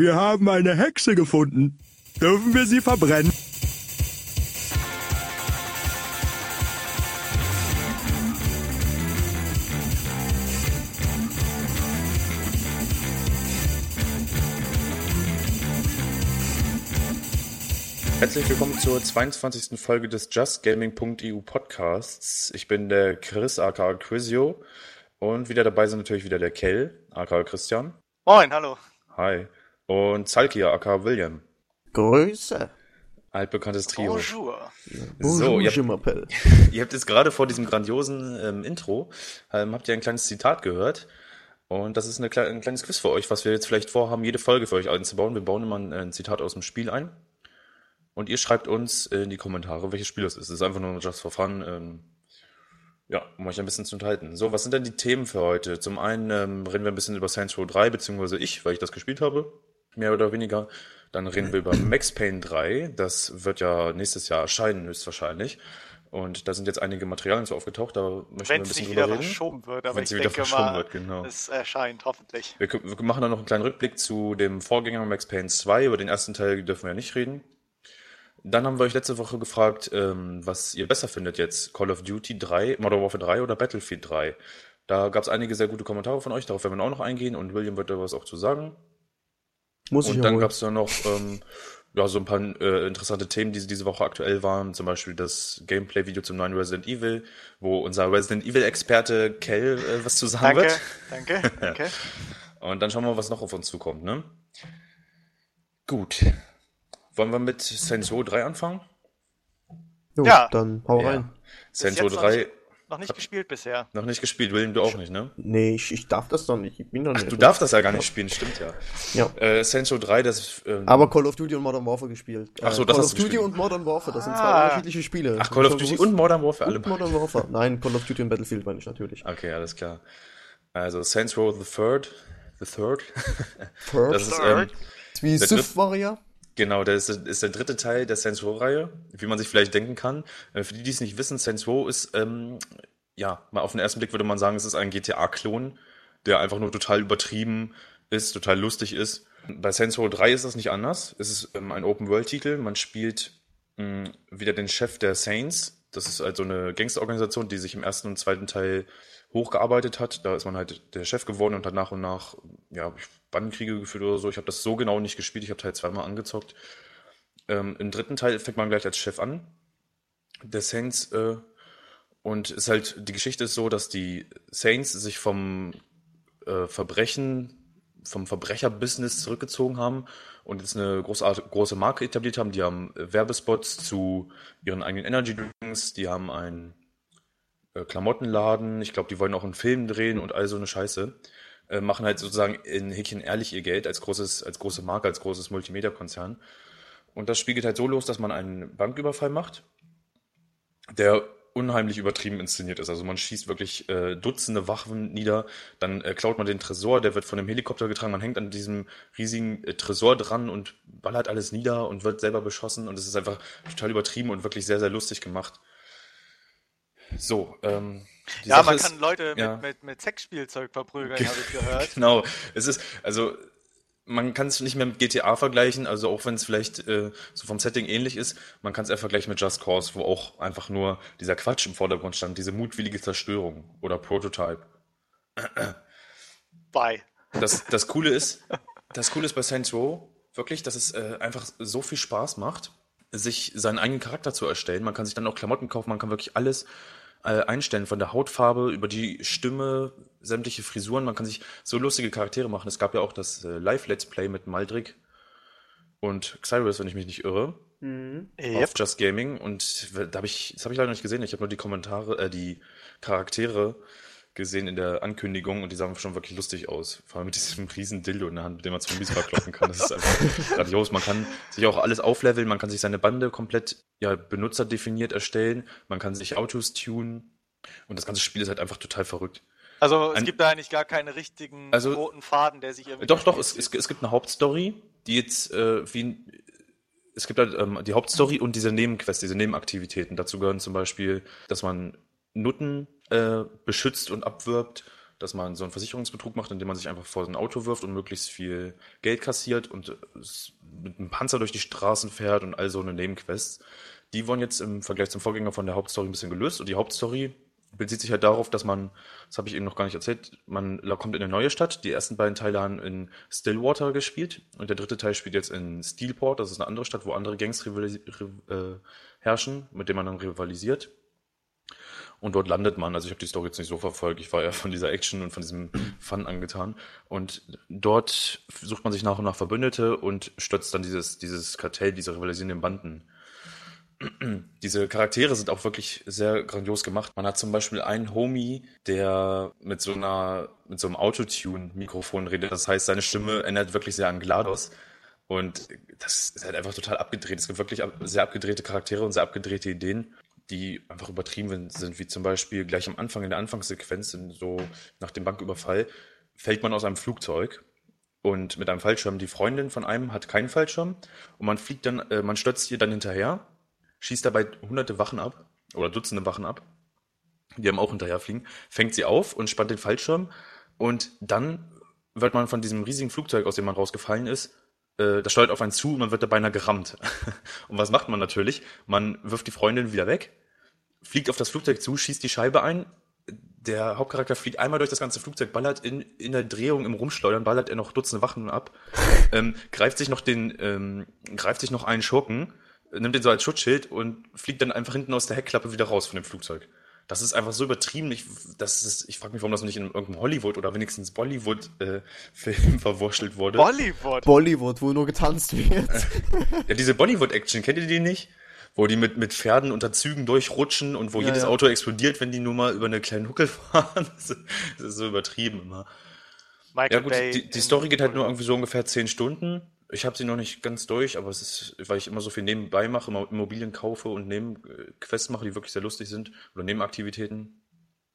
Wir haben eine Hexe gefunden. Dürfen wir sie verbrennen? Herzlich willkommen zur 22. Folge des JustGaming.eu Podcasts. Ich bin der Chris, aka Quizio. Und wieder dabei sind natürlich wieder der Kell, aka Christian. Moin, hallo. Hi. Und Zalkia, aka William. Grüße. Altbekanntes Trio. Bonjour. So, ihr habt, ihr habt jetzt gerade vor diesem grandiosen ähm, Intro, ähm, habt ihr ein kleines Zitat gehört. Und das ist eine, ein kleines Quiz für euch, was wir jetzt vielleicht vorhaben, jede Folge für euch einzubauen. Wir bauen immer ein, ein Zitat aus dem Spiel ein. Und ihr schreibt uns in die Kommentare, welches Spiel das ist. Es ist einfach nur just for fun. Ähm, ja, um euch ein bisschen zu unterhalten. So, was sind denn die Themen für heute? Zum einen ähm, reden wir ein bisschen über Saints Row 3, beziehungsweise ich, weil ich das gespielt habe. Mehr oder weniger. Dann reden wir über Max Payne 3. Das wird ja nächstes Jahr erscheinen, höchstwahrscheinlich. Und da sind jetzt einige Materialien so aufgetaucht. Da möchten wir Wenn ein es bisschen drüber wieder reden. verschoben wird, aber Wenn ich sie wieder denke verschoben mal, wird, genau. es erscheint hoffentlich. Wir, wir machen dann noch einen kleinen Rückblick zu dem Vorgänger Max Payne 2. Über den ersten Teil dürfen wir ja nicht reden. Dann haben wir euch letzte Woche gefragt, ähm, was ihr besser findet jetzt. Call of Duty 3, Modern Warfare 3 oder Battlefield 3. Da gab es einige sehr gute Kommentare von euch, darauf werden wir auch noch eingehen und William wird da was auch zu sagen. Muss ich Und ja dann gab es da noch ähm, ja, so ein paar äh, interessante Themen, die diese Woche aktuell waren. Zum Beispiel das Gameplay-Video zum neuen Resident Evil, wo unser Resident Evil-Experte Kell äh, was zu sagen Danke, wird. danke, danke. Und dann schauen wir mal, was noch auf uns zukommt, ne? Gut. Wollen wir mit Row 3 anfangen? Jo, Ja. Dann hau Ja. rein. Noch 3 nicht- Noch nicht gespielt bisher. noch nicht gespielt, William, du auch nicht, ne? Nee, ich, ich darf das doch nicht. Ich bin doch Ach, nicht. du darfst das ja gar nicht spielen, stimmt ja. Ja. Äh, Saints Row 3, das ähm, Aber Call of Duty und Modern Warfare gespielt. Ach so, Äh, das Call hast of du Duty gespielt. und Modern Warfare, das sind zwei Ah. unterschiedliche Spiele. Ach, Call of Duty und Modern Warfare, alle und Modern Warfare. Nein, Call of Duty und Battlefield meine ich natürlich. Okay, alles klar. Also Saints Row the Third, the Third. Third. Das ist ähm, Wie der Sith Warrior. Genau, das ist, der dritte Teil der Saints Row Reihe, wie man sich vielleicht denken kann. Äh, für die, die es nicht wissen, Saints Row ist ähm, ja mal auf den ersten Blick würde man sagen, es ist ein GTA-Klon, der einfach nur total übertrieben ist, total lustig ist. Bei Saints Row 3 ist das nicht anders. Es ist ähm, ein Open-World-Titel. Man spielt mh, wieder den Chef der Saints. Das ist also eine Gangsterorganisation, die sich im ersten und zweiten Teil hochgearbeitet hat. Da ist man halt der Chef geworden und hat nach und nach ja, Bandenkriege geführt oder so. Ich habe das so genau nicht gespielt. Ich habe Teil zweimal angezockt. Ähm, Im dritten Teil fängt man gleich als Chef an. Der Saints äh, und ist halt, die Geschichte ist so, dass die Saints sich vom äh, Verbrechen, vom Verbrecherbusiness zurückgezogen haben und jetzt eine großartige, große Marke etabliert haben. Die haben äh, Werbespots zu ihren eigenen Energy Drinks, die haben einen äh, Klamottenladen, ich glaube, die wollen auch einen Film drehen und all so eine Scheiße. Äh, machen halt sozusagen in Häkchen ehrlich ihr Geld als großes, als große Marke, als großes Multimedia-Konzern. Und das Spiel geht halt so los, dass man einen Banküberfall macht, der unheimlich übertrieben inszeniert ist. Also man schießt wirklich äh, Dutzende Waffen nieder, dann äh, klaut man den Tresor, der wird von einem Helikopter getragen, man hängt an diesem riesigen äh, Tresor dran und ballert alles nieder und wird selber beschossen und es ist einfach total übertrieben und wirklich sehr, sehr lustig gemacht. So, ähm, die Ja, Sache man ist- kann Leute ja. mit, mit, mit Sexspielzeug verprügeln, habe ich gehört. Genau, es ist, also man kann es nicht mehr mit GTA vergleichen, also auch wenn es vielleicht äh, so vom Setting ähnlich ist, man kann es eher vergleichen mit Just Cause, wo auch einfach nur dieser Quatsch im Vordergrund stand, diese mutwillige Zerstörung oder Prototype. Bei. Das, das Coole ist, das Coole ist bei Saints Row wirklich, dass es äh, einfach so viel Spaß macht, sich seinen eigenen Charakter zu erstellen. Man kann sich dann auch Klamotten kaufen, man kann wirklich alles äh, einstellen, von der Hautfarbe über die Stimme, sämtliche Frisuren. Man kann sich so lustige Charaktere machen. Es gab ja auch das äh, Live-Let's Play mit Maldrick und Xyrus, wenn ich mich nicht irre Yep. auf Just Gaming und da habe ich, das habe ich leider nicht gesehen. Ich habe nur die Kommentare, äh, die Charaktere gesehen in der Ankündigung und die sahen schon wirklich lustig aus. Vor allem mit diesem riesen Dildo in der Hand, mit dem man Zombies verkloppen kann. Das ist einfach grandios. Man kann sich auch alles aufleveln, man kann sich seine Bande komplett ja, benutzerdefiniert erstellen, man kann sich Autos tunen und das ganze Spiel ist halt einfach total verrückt. Also es Ein- gibt da eigentlich gar keine richtigen Also- roten Faden, der sich irgendwie. Doch, doch, es, es, es gibt eine Hauptstory, die jetzt äh, wie es gibt halt ähm, die Hauptstory und diese Nebenquests, diese Nebenaktivitäten. Dazu gehören zum Beispiel, dass man Nutten äh, beschützt und abwirbt, dass man so einen Versicherungsbetrug macht, indem man sich einfach vor ein Auto wirft und möglichst viel Geld kassiert und mit einem Panzer durch die Straßen fährt und all so eine Nebenquests. Die wurden jetzt im Vergleich zum Vorgänger von der Hauptstory ein bisschen gelöst und die Hauptstory bezieht sich halt darauf, dass man, das habe ich eben noch gar nicht erzählt, man kommt in eine neue Stadt. Die ersten beiden Teile haben in Stillwater gespielt und der dritte Teil spielt jetzt in Steelport, das ist eine andere Stadt, wo andere Gangs äh, herrschen, mit denen man dann rivalisiert. Und dort landet man, also ich habe die Story jetzt nicht so verfolgt, ich war ja von dieser Action und von diesem Fun angetan. Und dort sucht man sich nach und nach Verbündete und stürzt dann dieses, dieses Kartell, diese rivalisierenden Banden diese Charaktere sind auch wirklich sehr grandios gemacht. Man hat zum Beispiel einen Homie, der mit so einer, mit so einem Autotune-Mikrofon redet. Das heißt, seine Stimme erinnert wirklich sehr an GLaDOS. Und das ist halt einfach total abgedreht. Es gibt wirklich sehr abgedrehte Charaktere und sehr abgedrehte Ideen, die einfach übertrieben sind, wie zum Beispiel gleich am Anfang, in der Anfangssequenz, so nach dem Banküberfall, fällt man aus einem Flugzeug und mit einem Fallschirm. Die Freundin von einem hat keinen Fallschirm und man fliegt dann, äh, man stürzt ihr dann hinterher schießt dabei hunderte Wachen ab oder Dutzende Wachen ab, die am auch hinterherfliegen, fängt sie auf und spannt den Fallschirm und dann wird man von diesem riesigen Flugzeug, aus dem man rausgefallen ist, äh, das steuert auf einen zu und man wird da beinahe gerammt. und was macht man natürlich? Man wirft die Freundin wieder weg, fliegt auf das Flugzeug zu, schießt die Scheibe ein, der Hauptcharakter fliegt einmal durch das ganze Flugzeug, ballert in, in der Drehung im Rumschleudern, ballert er noch Dutzende Wachen ab, ähm, greift sich noch den, ähm, greift sich noch einen Schurken, nimmt den so als Schutzschild und fliegt dann einfach hinten aus der Heckklappe wieder raus von dem Flugzeug. Das ist einfach so übertrieben. Ich, das ist, ich frage mich, warum das nicht in irgendeinem Hollywood oder wenigstens Bollywood-Film äh, verwurschtelt wurde. Bollywood? Bollywood, wo nur getanzt wird. ja, diese Bollywood-Action, kennt ihr die nicht? Wo die mit, mit Pferden unter Zügen durchrutschen und wo Ja, jedes ja. Auto explodiert, wenn die nur mal über eine kleine Huckel fahren. Das ist, das ist so übertrieben immer. Michael Ja gut, Bay die, die Story geht halt nur irgendwie so ungefähr zehn Stunden. Ich habe sie noch nicht ganz durch, aber es ist, weil ich immer so viel nebenbei mache, immer Immobilien kaufe und Nebenquests mache, die wirklich sehr lustig sind oder Nebenaktivitäten.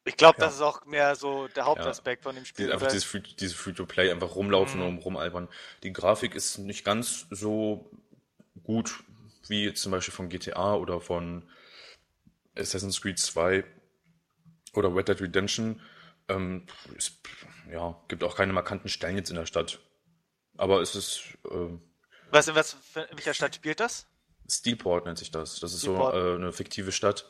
Ich glaube, Ja. das ist auch mehr so der Hauptaspekt von dem Spiel. einfach dieses, Free, diese Free-to-Play, einfach rumlaufen Mhm. und rumalbern. Die Grafik ist nicht ganz so gut wie zum Beispiel von GTA oder von Assassin's Creed 2 oder Red Dead Redemption. Ähm, es, ja, gibt auch keine markanten Stellen jetzt in der Stadt. Aber es ist ähm, was, was, in welcher Stadt spielt das? Steelport nennt sich das. Das ist Steelport. so äh, eine fiktive Stadt,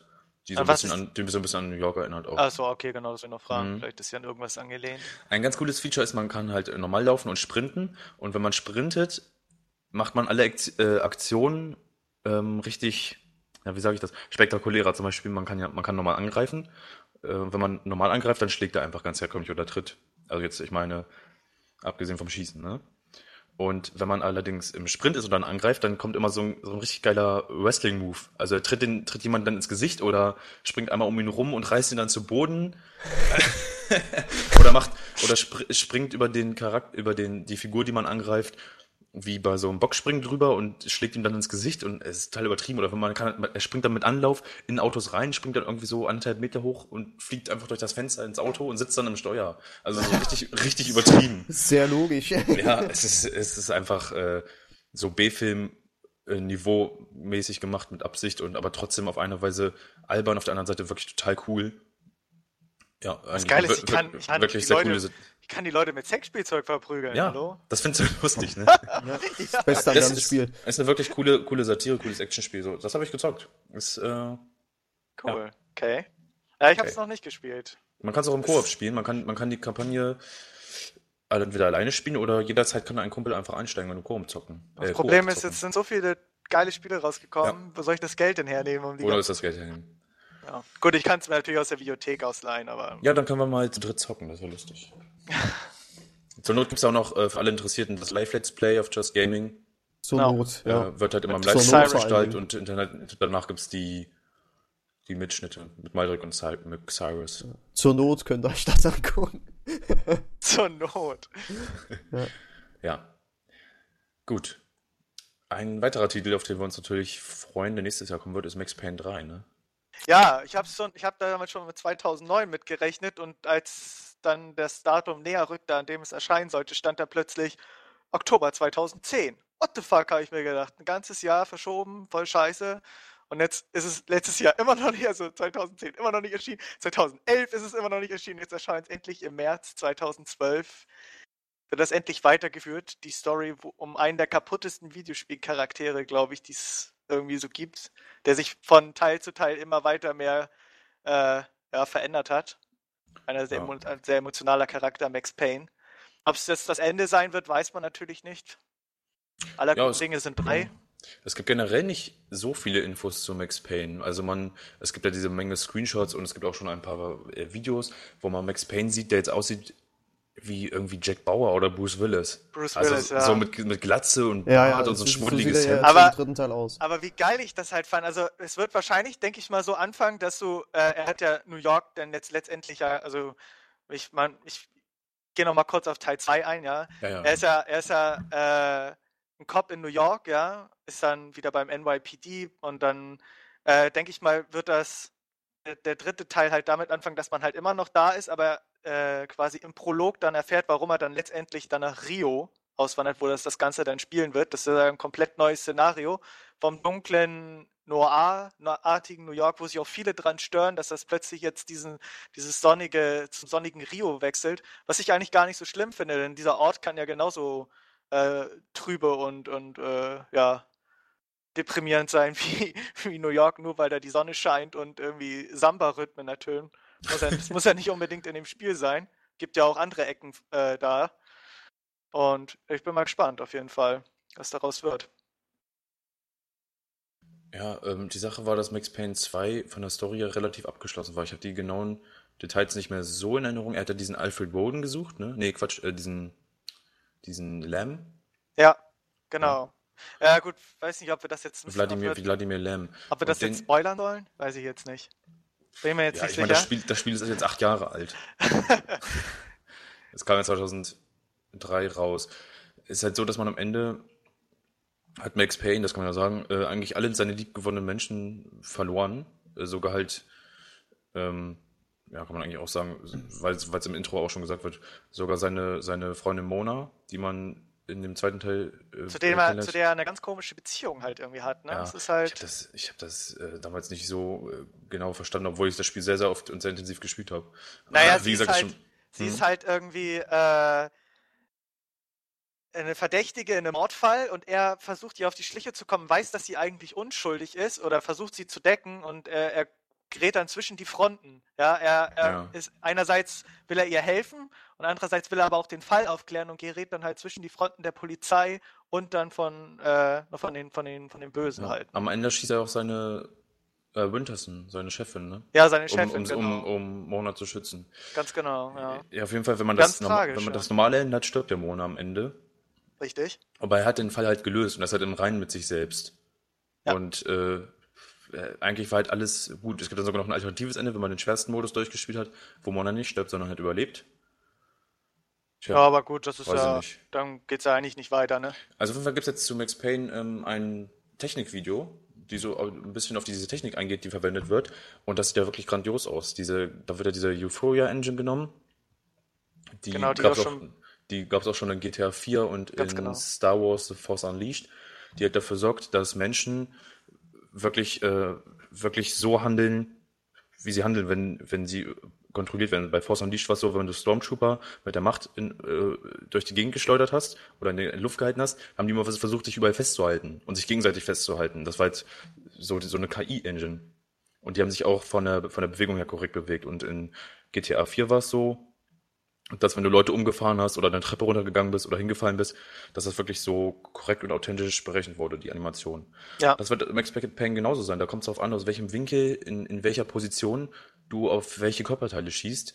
die so ein bisschen an, die so ein bisschen an New York erinnert auch. So, okay, genau, das will ich noch fragen. Mhm. Vielleicht ist ja an irgendwas angelehnt. Ein ganz cooles Feature ist, man kann halt äh, normal laufen und sprinten. Und wenn man sprintet, macht man alle äh, Aktionen ähm, richtig, ja, wie sage ich das, spektakulärer. Zum Beispiel, man kann ja, man kann normal angreifen. Äh, wenn man normal angreift, dann schlägt er einfach ganz herkömmlich oder tritt. Also jetzt, ich meine, abgesehen vom Schießen, ne? Und wenn man allerdings im Sprint ist und dann angreift, dann kommt immer so ein, so ein richtig geiler Wrestling-Move. Also er tritt, den, tritt jemand dann ins Gesicht oder springt einmal um ihn rum und reißt ihn dann zu Boden. oder macht oder spr springt über den Charakter, über den die Figur, die man angreift, wie bei so einem Boxspringen drüber und schlägt ihm dann ins Gesicht und es ist total übertrieben. Oder wenn man kann, er springt dann mit Anlauf in Autos rein, springt dann irgendwie so anderthalb Meter hoch und fliegt einfach durch das Fenster ins Auto und sitzt dann im Steuer. Also so richtig, richtig übertrieben. Sehr logisch. Ja, es ist, es ist einfach äh, so B-Film äh, Niveau-mäßig gemacht mit Absicht und aber trotzdem auf eine Weise albern, auf der anderen Seite wirklich total cool. Ja, eigentlich geil ist, ich kann- ich kann wirklich die sehr Leute- coole. Ich kann die Leute mit Sexspielzeug verprügeln, Ja, hallo? das findest du lustig, ne? Ja, das Beste am Das ganzen ist, Spiel. ist eine wirklich coole, coole Satire, cooles Actionspiel. So, das habe ich gezockt. Ist, äh, Cool, okay. Ja, ich habe es Okay. noch nicht gespielt. man kann es auch im Koop spielen. Man kann, man kann die Kampagne entweder alleine spielen oder jederzeit kann ein Kumpel einfach einsteigen und im Koop zocken. Das Äh, Problem ist, zocken. jetzt sind so viele geile Spiele rausgekommen. Wo soll ich das Geld denn hernehmen? Um die Oder ist das Geld hin? ja. Gut, ich kann es mir natürlich aus der Videothek ausleihen, aber Ja, dann können wir mal zu dritt zocken, das wäre lustig. Zur Not gibt es auch noch äh, für alle Interessierten das Live-Let's Play auf Just Gaming. Zur Genau. Not, ja. Äh, wird halt immer im Mit zur Livestream gestaltet und Internet, danach gibt es die, die Mitschnitte mit Maldrick und Cy mit Cyrus. Zur Not könnt ihr euch das angucken. zur Not. Ja. Gut. Ein weiterer Titel, auf den wir uns natürlich freuen, der nächstes Jahr kommen wird, ist Max Payne 3, ne? Ja, ich habe schon, ich habe damals schon mit 2009 mitgerechnet und als dann das Datum näher rückte, an dem es erscheinen sollte, stand da plötzlich Oktober 2010. What the fuck, habe ich mir gedacht. Ein ganzes Jahr verschoben, voll scheiße. Und jetzt ist es letztes Jahr immer noch nicht, also 2010 immer noch nicht erschienen. 2011 ist es immer noch nicht erschienen. Jetzt erscheint es endlich im März 2012. Wird das endlich weitergeführt. Die Story um einen der kaputtesten Videospielcharaktere, glaube ich, die es irgendwie so gibt, der sich von Teil zu Teil immer weiter mehr äh, ja, verändert hat. Einer sehr, Ja. ein sehr emotionaler Charakter, Max Payne. Ob es jetzt das Ende sein wird, weiß man natürlich nicht. Aller Ja, Dinge sind drei. Es gibt generell nicht so viele Infos zu Max Payne. Also man, es gibt ja diese Menge Screenshots und es gibt auch schon ein paar äh, Videos, wo man Max Payne sieht, der jetzt aussieht wie irgendwie Jack Bauer oder Bruce Willis. Bruce also Willis, ja. so mit, mit Glatze und Ja, ja, Bart und so ein so- so schmuddeliges er Hemd. Aber- im dritten Teil aus. Aber wie geil ich das halt fand. Also es wird wahrscheinlich, denke ich mal, so anfangen, dass du, äh, er hat ja New York dann jetzt letztendlich ja, also ich mein, ich gehe noch mal kurz auf Teil 2 ein, ja. Ja, ja. Er ist ja, er ist ja äh, ein Cop in New York, ja, ist dann wieder beim NYPD und dann äh, denke ich mal, wird das der, dritte Teil halt damit anfangen, dass man halt immer noch da ist, aber äh, quasi im Prolog dann erfährt, warum er dann letztendlich dann nach Rio auswandert, wo das das Ganze dann spielen wird. Das ist ein komplett neues Szenario vom dunklen Noir-artigen New York, wo sich auch viele dran stören, dass das plötzlich jetzt diesen, dieses sonnige, zum sonnigen Rio wechselt, was ich eigentlich gar nicht so schlimm finde, denn dieser Ort kann ja genauso äh, trübe und, und äh, ja, deprimierend sein wie, wie New York, nur weil da die Sonne scheint und irgendwie Samba-Rhythmen ertönen. Muss ja, das muss ja nicht unbedingt in dem Spiel sein. Gibt ja auch andere Ecken äh, da. Und ich bin mal gespannt auf jeden Fall, was daraus wird. Ja, ähm, die Sache war, dass Max Payne 2 von der Story her relativ abgeschlossen war. Ich habe die genauen Details nicht mehr so in Erinnerung. Er hat ja diesen Alfred Bowden gesucht, ne? Nee, Quatsch, äh, diesen, diesen Lamb. Ja, genau. Ja, gut, weiß nicht, ob wir das jetzt wir, Vladimir Lamb. ob wir das den- jetzt spoilern sollen, weiß ich jetzt nicht. Bin mir jetzt Ja, nicht ich meine, das sicher. Spiel, das Spiel ist jetzt acht Jahre alt. Es kam ja 2003 raus. Ist halt so, dass man am Ende hat Max Payne, das kann man ja sagen, äh, eigentlich alle seine liebgewonnenen Menschen verloren. Äh, sogar halt, ähm, ja, kann man eigentlich auch sagen, weil es im Intro auch schon gesagt wird, sogar seine, seine Freundin Mona, die man in dem zweiten Teil äh, zu, dem er, zu der er eine ganz komische Beziehung halt irgendwie hat. Ne? Ja, Das ist Ich habe halt. das, ich hab das äh, damals nicht so äh, genau verstanden, obwohl ich das Spiel sehr, sehr oft und sehr intensiv gespielt habe. Naja, Ah, sie ist halt, sie Hm? ist halt irgendwie äh, eine Verdächtige in einem Mordfall und er versucht ihr auf die Schliche zu kommen, weiß, dass sie eigentlich unschuldig ist oder versucht sie zu decken und äh, er gerät dann zwischen die Fronten. Ja, er, er Ja. ist einerseits will er ihr helfen und andererseits will er aber auch den Fall aufklären und gerät dann halt zwischen die Fronten der Polizei und dann von, äh, von den von den von den Bösen ja. halt. Am Ende schießt er auch seine äh, Winterson, seine Chefin, ne? Ja, seine Um, Chefin, um, genau. um, um Mona zu schützen. Ganz genau, ja. Ja, auf jeden Fall, wenn man Ganz das, tragisch, wenn man ja. das normale Ende hat, stirbt der Mona am Ende. Richtig. Aber er hat den Fall halt gelöst und das halt im Reinen mit sich selbst. Ja. Und äh, äh, eigentlich war halt alles gut. Es gibt dann sogar noch ein alternatives Ende, wenn man den schwersten Modus durchgespielt hat, wo Mona nicht stirbt, sondern halt überlebt. Tja, Ja, aber gut, das ist ja, dann geht's ja eigentlich nicht weiter, ne? Also auf jeden Fall gibt es jetzt zu Max Payne ähm, ein Technikvideo, die so ein bisschen auf diese Technik eingeht, die verwendet wird. Und das sieht ja wirklich grandios aus. Diese, da wird ja diese Euphoria Engine genommen. Die Genau, die gab's auch auch, gab es auch schon in GTA 4 und in genau. Star Wars The Force Unleashed, die halt dafür sorgt, dass Menschen wirklich, äh, wirklich so handeln, wie sie handeln, wenn, wenn sie kontrolliert werden. Bei Force Unleashed war es so, wenn du Stormtrooper mit der Macht in, äh, durch die Gegend geschleudert hast oder in die Luft gehalten hast, haben die immer vers- versucht, sich überall festzuhalten und sich gegenseitig festzuhalten. Das war halt so, so eine KI-Engine. Und die haben sich auch von der, von der Bewegung her korrekt bewegt. Und in GTA 4 war es so, dass wenn du Leute umgefahren hast oder eine Treppe runtergegangen bist oder hingefallen bist, dass das wirklich so korrekt und authentisch berechnet wurde, die Animation. Ja. Das wird im Expected Pain genauso sein. Da kommt es darauf an, aus welchem Winkel, in, in welcher Position du auf welche Körperteile schießt.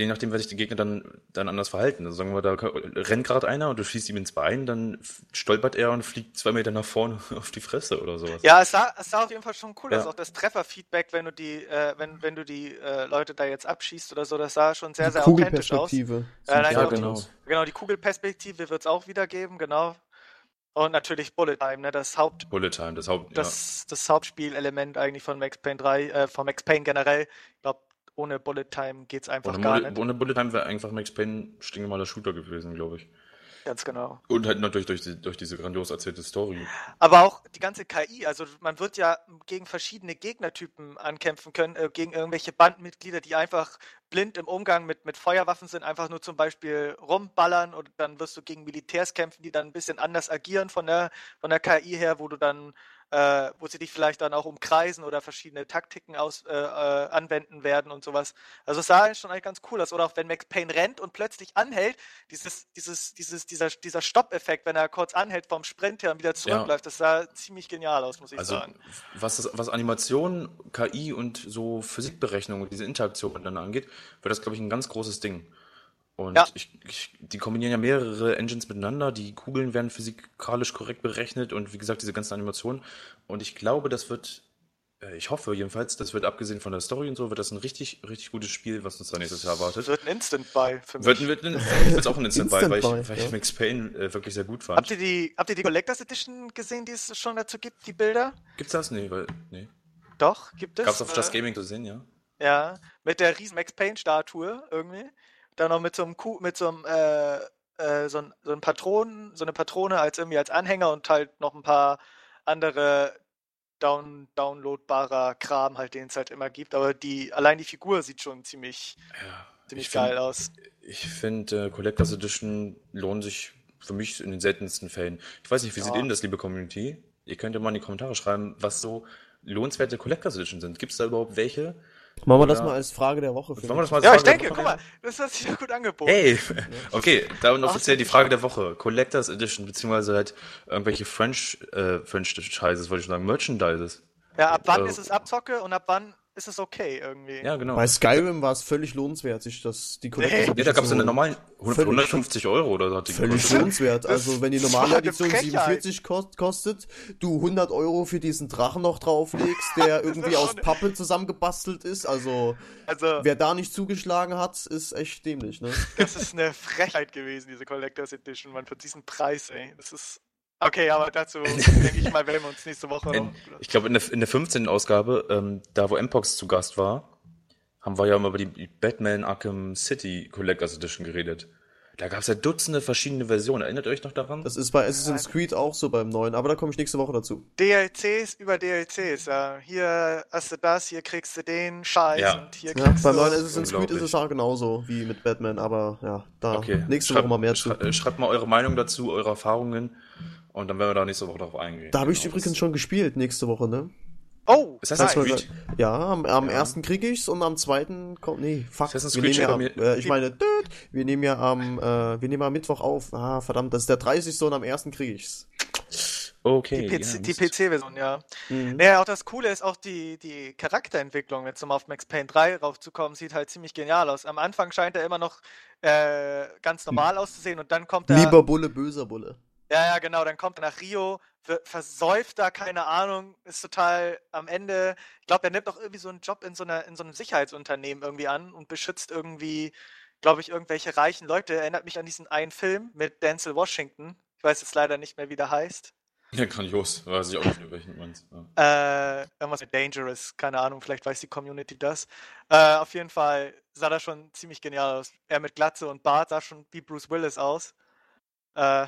Je nachdem, wird sich der Gegner dann, dann anders verhalten. Also sagen wir, da rennt gerade einer und du schießt ihm ins Bein, dann stolpert er und fliegt zwei Meter nach vorne auf die Fresse oder sowas. Ja, es sah, es sah auf jeden Fall schon cool Ja. aus. Auch das Trefferfeedback, wenn du die, äh, wenn, wenn du die äh, Leute da jetzt abschießt oder so, das sah schon sehr, Die sehr authentisch aus. Kugelperspektive. Ja, Ja, genau. genau. Genau, die Kugelperspektive wird es auch wieder geben, genau. Und natürlich Bullet Time, ne? Das Haupt, Bullet Time, das Haupt. das, das Hauptspielelement eigentlich von Max Payne 3, äh, von Max Payne generell. Ich glaube, ohne Bullet Time geht's einfach Ohne, gar Bullet, nicht. ohne Bullet Time wäre einfach Max Payne stinknormaler Shooter gewesen, glaube ich. Ganz genau. Und halt natürlich durch, die, durch diese grandios erzählte Story. Aber auch die ganze KI, also man wird ja gegen verschiedene Gegnertypen ankämpfen können, äh, gegen irgendwelche Bandmitglieder, die einfach blind im Umgang mit, mit Feuerwaffen sind, einfach nur zum Beispiel rumballern und dann wirst du gegen Militärs kämpfen, die dann ein bisschen anders agieren von der, von der KI her, wo du dann äh, wo sie dich vielleicht dann auch umkreisen oder verschiedene Taktiken aus, äh, äh, anwenden werden und sowas. Also es sah schon eigentlich ganz cool aus. Oder auch wenn Max Payne rennt und plötzlich anhält, dieses, dieses, dieses, dieser, dieser Stoppeffekt, wenn er kurz anhält vom Sprint her und wieder zurückläuft, das sah ziemlich genial aus, muss ich Also sagen. was, das, was Animation, KI und so Physikberechnung und diese Interaktion dann angeht, wird das, glaube ich, ein ganz großes Ding. Und Ja. ich, ich, die kombinieren ja mehrere Engines miteinander, die Kugeln werden physikalisch korrekt berechnet und wie gesagt, diese ganzen Animationen. Und ich glaube, das wird, äh, ich hoffe jedenfalls, das wird abgesehen von der Story und so, wird das ein richtig, richtig gutes Spiel, was uns da nächstes Jahr Das erwartet. wird ein Instant-Buy für mich. Wird, wird, wird, wird auch ein Instant Buy, weil ich, Instant Buy, weil ich ja. Max Payne äh, wirklich sehr gut habt, fand. ihr die, habt ihr die Collectors Edition gesehen, die es schon dazu gibt, die Bilder? Gibt's das? Nee, weil, nee. Doch, gibt es. Gab's auf Just Äh, Gaming zu sehen, ja? Ja, mit der riesen Max Payne Statue irgendwie. Dann noch mit so einem Kuh, mit so einem äh, äh, so, ein, so ein Patronen, so eine Patrone als irgendwie als Anhänger und halt noch ein paar andere down, downloadbarer Kram halt, den es halt immer gibt. Aber die allein die Figur sieht schon ziemlich Ja. ziemlich Ich geil find- aus. Ich finde, äh, Collectors Edition lohnen sich für mich in den seltensten Fällen. Ich weiß nicht, wie seht Ja. ihr denn das, liebe Community? Ihr könnt ja mal in die Kommentare schreiben, was so lohnenswerte Collectors Edition sind. Gibt es da überhaupt welche? Machen wir das Ja. mal als Frage der Woche. Wollen wir das mal als Ja, ich Frage der denke, guck mal, das hat sich ja gut angeboten. Hey, okay, Ach, offiziell die Frage der Woche. Collectors Edition, beziehungsweise halt irgendwelche French, äh, Franchises, wollte ich schon sagen, Merchandises. Ja, ab wann Äh, ist es Abzocke und ab wann ist es okay irgendwie? Ja, genau. Bei Skyrim war es völlig lohnenswert, sich das, die Collectors Nee. ja, da gab es zu eine normalen 100, Völlig- 150 Euro oder so hat die Völlig gekostet. lohnenswert. Also, wenn die normale Edition Frechheit. 47 kost, kostet, du 100 Euro für diesen Drachen noch drauflegst, der irgendwie aus Pappe zusammengebastelt ist. Also, Also, wer da nicht zugeschlagen hat, ist echt dämlich, ne? das ist eine Frechheit gewesen, diese Collectors Edition, man, für diesen Preis, ey. Das ist. Okay, aber dazu denke ich mal, werden wir uns nächste Woche noch. In, ich glaube, in der, in der 15. Ausgabe, ähm, da wo Mpox zu Gast war, haben wir ja immer über die Batman Arkham City Collectors Edition geredet. Da gab es ja Dutzende verschiedene Versionen. Erinnert ihr euch noch daran? Das ist bei Assassin's Creed auch so beim neuen, aber da komme ich nächste Woche dazu. DLCs über DLCs, ja. Hier hast du das, hier kriegst du den Scheiß Ja. und hier Ja, kriegst beim du. neuen Assassin's Creed ist es auch genauso wie mit Batman, aber ja, da okay. nächste Schreibt- Woche mal mehr zu. äh, Schreibt mal eure Meinung dazu, eure Erfahrungen. Und dann werden wir da nächste Woche darauf eingehen. Da habe ich Genau, übrigens das- schon gespielt nächste Woche, ne? Oh, Assassin's nice. Creed. Ja, am, am Ja. ersten krieg ich's und am zweiten kommt. Nee, fuck. Assassin's wir Creed nehmen ja, am- äh, ich meine, düt, wir nehmen ja am, äh, wir nehmen am Mittwoch auf. Ah, verdammt, das ist der 30. und am ersten krieg ich's. Okay. Die, PC, ja, die. PC-Version, ja. Mhm. Naja, auch das Coole ist auch die, die Charakterentwicklung, jetzt um auf Max Payne 3 raufzukommen, sieht halt ziemlich genial aus. Am Anfang scheint er immer noch äh, ganz normal auszusehen und dann kommt er. Lieber Bulle, böser Bulle. Ja, ja, genau, dann kommt er nach Rio, ver- versäuft da, keine Ahnung, ist total am Ende. Ich glaube, er nimmt auch irgendwie so einen Job in so, einer, in so einem Sicherheitsunternehmen irgendwie an und beschützt irgendwie, glaube ich, irgendwelche reichen Leute. Erinnert mich an diesen einen Film mit Denzel Washington. Ich weiß jetzt leider nicht mehr, wie der heißt. Ja, grandios. Weiß ich auch nicht, welchen meinst. Ja. Äh, irgendwas mit Dangerous, keine Ahnung, vielleicht weiß die Community das. Äh, auf jeden Fall sah das schon ziemlich genial aus. Er mit Glatze und Bart sah schon wie Bruce Willis aus. Äh,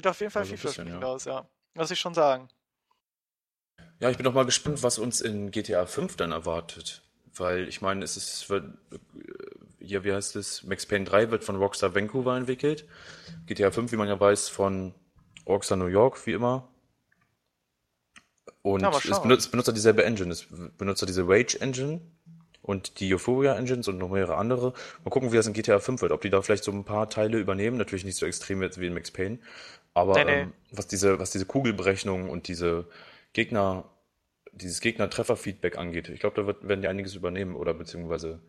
sieht auf jeden Fall Ja, so ein vielversprechend ja. aus, ja. Muss ich schon sagen. Ja, ich bin doch mal gespannt, was uns in GTA 5 dann erwartet. Weil ich meine, es ist, wird, äh, hier, wie heißt es? Max Payne 3 wird von Rockstar Vancouver entwickelt. GTA 5, wie man ja weiß, von Rockstar New York, wie immer. Und Ja, es benutzt, es benutzt ja dieselbe Engine. Es benutzt ja diese Rage Engine und die Euphoria Engines und noch mehrere andere. Mal gucken, wie das in GTA 5 wird. Ob die da vielleicht so ein paar Teile übernehmen. Natürlich nicht so extrem wie in Max Payne. Aber Nee, nee. Ähm, was diese, was diese Kugelberechnung und diese Gegner, dieses Gegner-Treffer-Feedback angeht, ich glaube, da wird, werden die einiges übernehmen oder beziehungsweise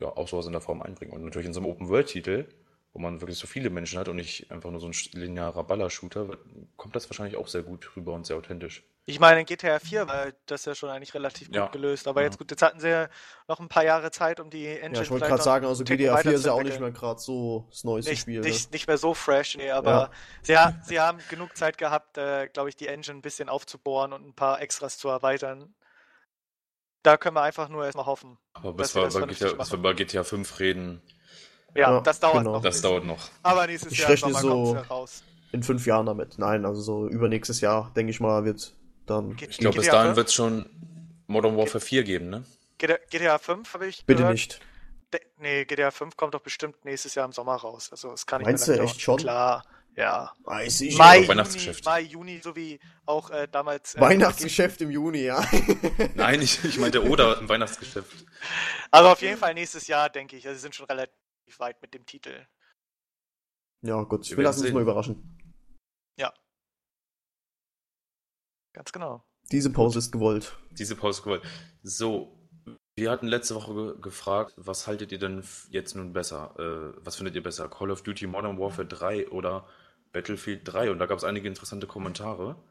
ja, auch sowas in der Form einbringen. Und natürlich in so einem Open-World-Titel, wo man wirklich so viele Menschen hat und nicht einfach nur so ein linearer Ballershooter, kommt das wahrscheinlich auch sehr gut rüber und sehr authentisch. Ich meine, in GTA 4 war das ja schon eigentlich relativ gut Ja. gelöst. Aber Ja. jetzt gut, jetzt hatten sie ja noch ein paar Jahre Zeit, um die Engine Ja, ich wollte gerade sagen, also GTA 4 ist ja auch nicht mehr gerade so das neueste nicht, Spiel. nicht, nicht mehr so fresh, nee, aber Ja. sie, ha sie haben genug Zeit gehabt, äh, glaube ich, die Engine ein bisschen aufzubohren und ein paar Extras zu erweitern. Da können wir einfach nur erstmal hoffen. Aber bis wir wir, bis GTA 5 reden, Ja, Ja, das dauert genau. noch. Das bisschen. dauert noch. Aber nächstes Ich Jahr rechne so- raus. In fünf Jahren damit. Nein, also so übernächstes Jahr, denke ich mal, wird dann. G- Ich glaube, bis dahin 5? wird es schon Modern Warfare 4 geben, ne? GTA, GTA 5 habe ich Bitte gehört. nicht. De nee, GTA 5 kommt doch bestimmt nächstes Jahr im Sommer raus. Also es kann nicht Meinst mehr du echt dauern. schon? Klar, ja. Weiß ich. Mai, Juni, Weihnachtsgeschäft. Mai, Juni, so wie auch äh, damals. äh, Weihnachtsgeschäft im Juni, ja. Nein, ich, ich meinte Oder im Weihnachtsgeschäft. Also auf jeden Fall nächstes Jahr, denke ich. Also sie sind schon relativ weit mit dem Titel. ja, gut. Wir Wir lassen uns sehen. mal überraschen. Ganz genau. Diese Pause ist gewollt. Diese Pause gewollt. So, wir hatten letzte Woche ge gefragt, was haltet ihr denn jetzt nun besser? Äh, was findet ihr besser? Call of Duty Modern Warfare 3 oder Battlefield 3? Und da gab es einige interessante Kommentare.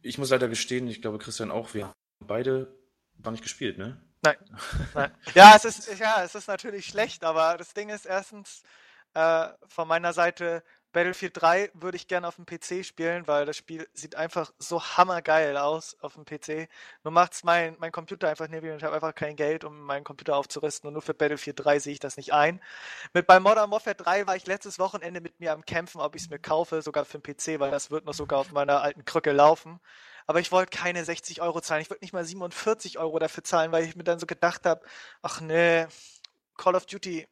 Ich muss leider gestehen, ich glaube Christian auch, wir haben beide gar nicht gespielt, ne? Nein. Ja, es ist, ja, es ist natürlich schlecht, aber das Ding ist erstens, äh, von meiner Seite, Battlefield 3 würde ich gerne auf dem PC spielen, weil das Spiel sieht einfach so hammergeil aus auf dem PC. Nur macht's mein, mein Computer einfach nicht und ich habe einfach kein Geld, um meinen Computer aufzurüsten und nur für Battlefield 3 sehe ich das nicht ein. Mit bei Modern Warfare 3 war ich letztes Wochenende mit mir am Kämpfen, ob ich es mir kaufe, sogar für den PC, weil das wird noch sogar auf meiner alten Krücke laufen. Aber ich wollte keine 60 Euro zahlen. Ich wollte nicht mal 47 Euro dafür zahlen, weil ich mir dann so gedacht habe, ach nee, Call of Duty,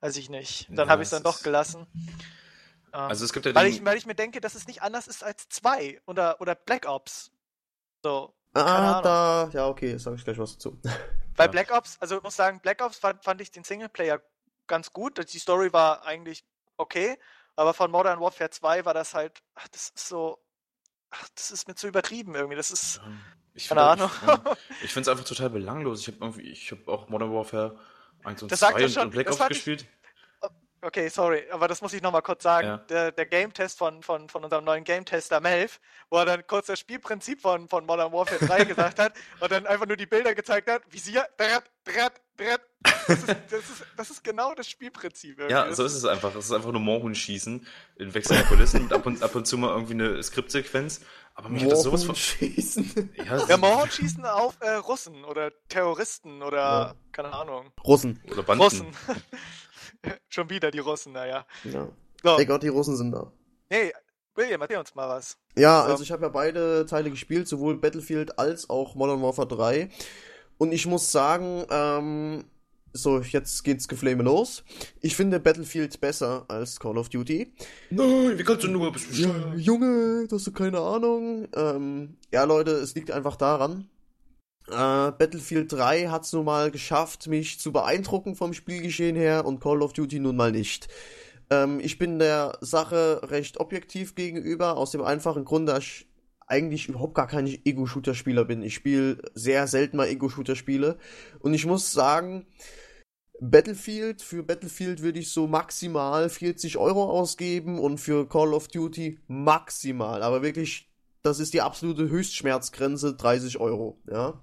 weiß ich nicht. Dann Ja, habe ich es dann doch gelassen. Ähm, Also es gibt ja weil, ich, weil ich mir denke, dass es nicht anders ist als 2 oder, oder Black Ops. So. Ah, Ahnung. da. Ja, okay, sage ich gleich was dazu. Bei Ja. Black Ops, also ich muss sagen, Black Ops fand, fand ich den Singleplayer ganz gut. Die Story war eigentlich okay, aber von Modern Warfare 2 war das halt, ach, das ist so, ach, das ist mir zu übertrieben irgendwie. Das ist, ich keine Ahnung. Ich, ja, ich finde es einfach total belanglos. Ich habe habe auch Modern Warfare 1 und Das sagt 2 ja und, schon- und Black Ops gespielt. Okay, sorry, aber das muss ich nochmal kurz sagen. Ja. Der, der Game-Test von, von, von unserem neuen Game-Tester Melv, wo er dann kurz das Spielprinzip von, von Modern Warfare 3 gesagt hat und dann einfach nur die Bilder gezeigt hat, Visier, drat, drat. Das ist, das ist, das ist genau das Spielprinzip. irgendwie. Ja, so ist es einfach. Es ist einfach nur Moorhuhn schießen in wechselnden Kulissen und ab und, ab und zu mal irgendwie eine Skriptsequenz. Aber mich hat das sowas von. schießen. Ja, Ja, Mohawk schießen auf äh, Russen oder Terroristen oder Ja. keine Ahnung. Russen. oder Banden. Russen. Schon wieder die Russen, naja. Ja. So, Ey Gott, die Russen sind da. hey, William, erzähl uns mal was. Ja, So. also ich habe ja beide Teile gespielt, sowohl Battlefield als auch Modern Warfare 3. Und ich muss sagen, ähm, so, jetzt geht's Geflame los. Ich finde Battlefield besser als Call of Duty. Nein, wie kannst du nur? Bist du Ja? Junge, du hast du keine Ahnung. Ähm, ja, Leute, es liegt einfach daran. Äh, Battlefield 3 hat es nun mal geschafft, mich zu beeindrucken vom Spielgeschehen her und Call of Duty nun mal nicht. Ähm, ich bin der Sache recht objektiv gegenüber, aus dem einfachen Grund, dass ich eigentlich überhaupt gar kein Ego-Shooter-Spieler bin. Ich spiele sehr selten mal Ego-Shooter-Spiele. Und ich muss sagen, Battlefield, für Battlefield würde ich so maximal 40 Euro ausgeben und für Call of Duty maximal, aber wirklich, das ist die absolute Höchstschmerzgrenze, 30 Euro, ja.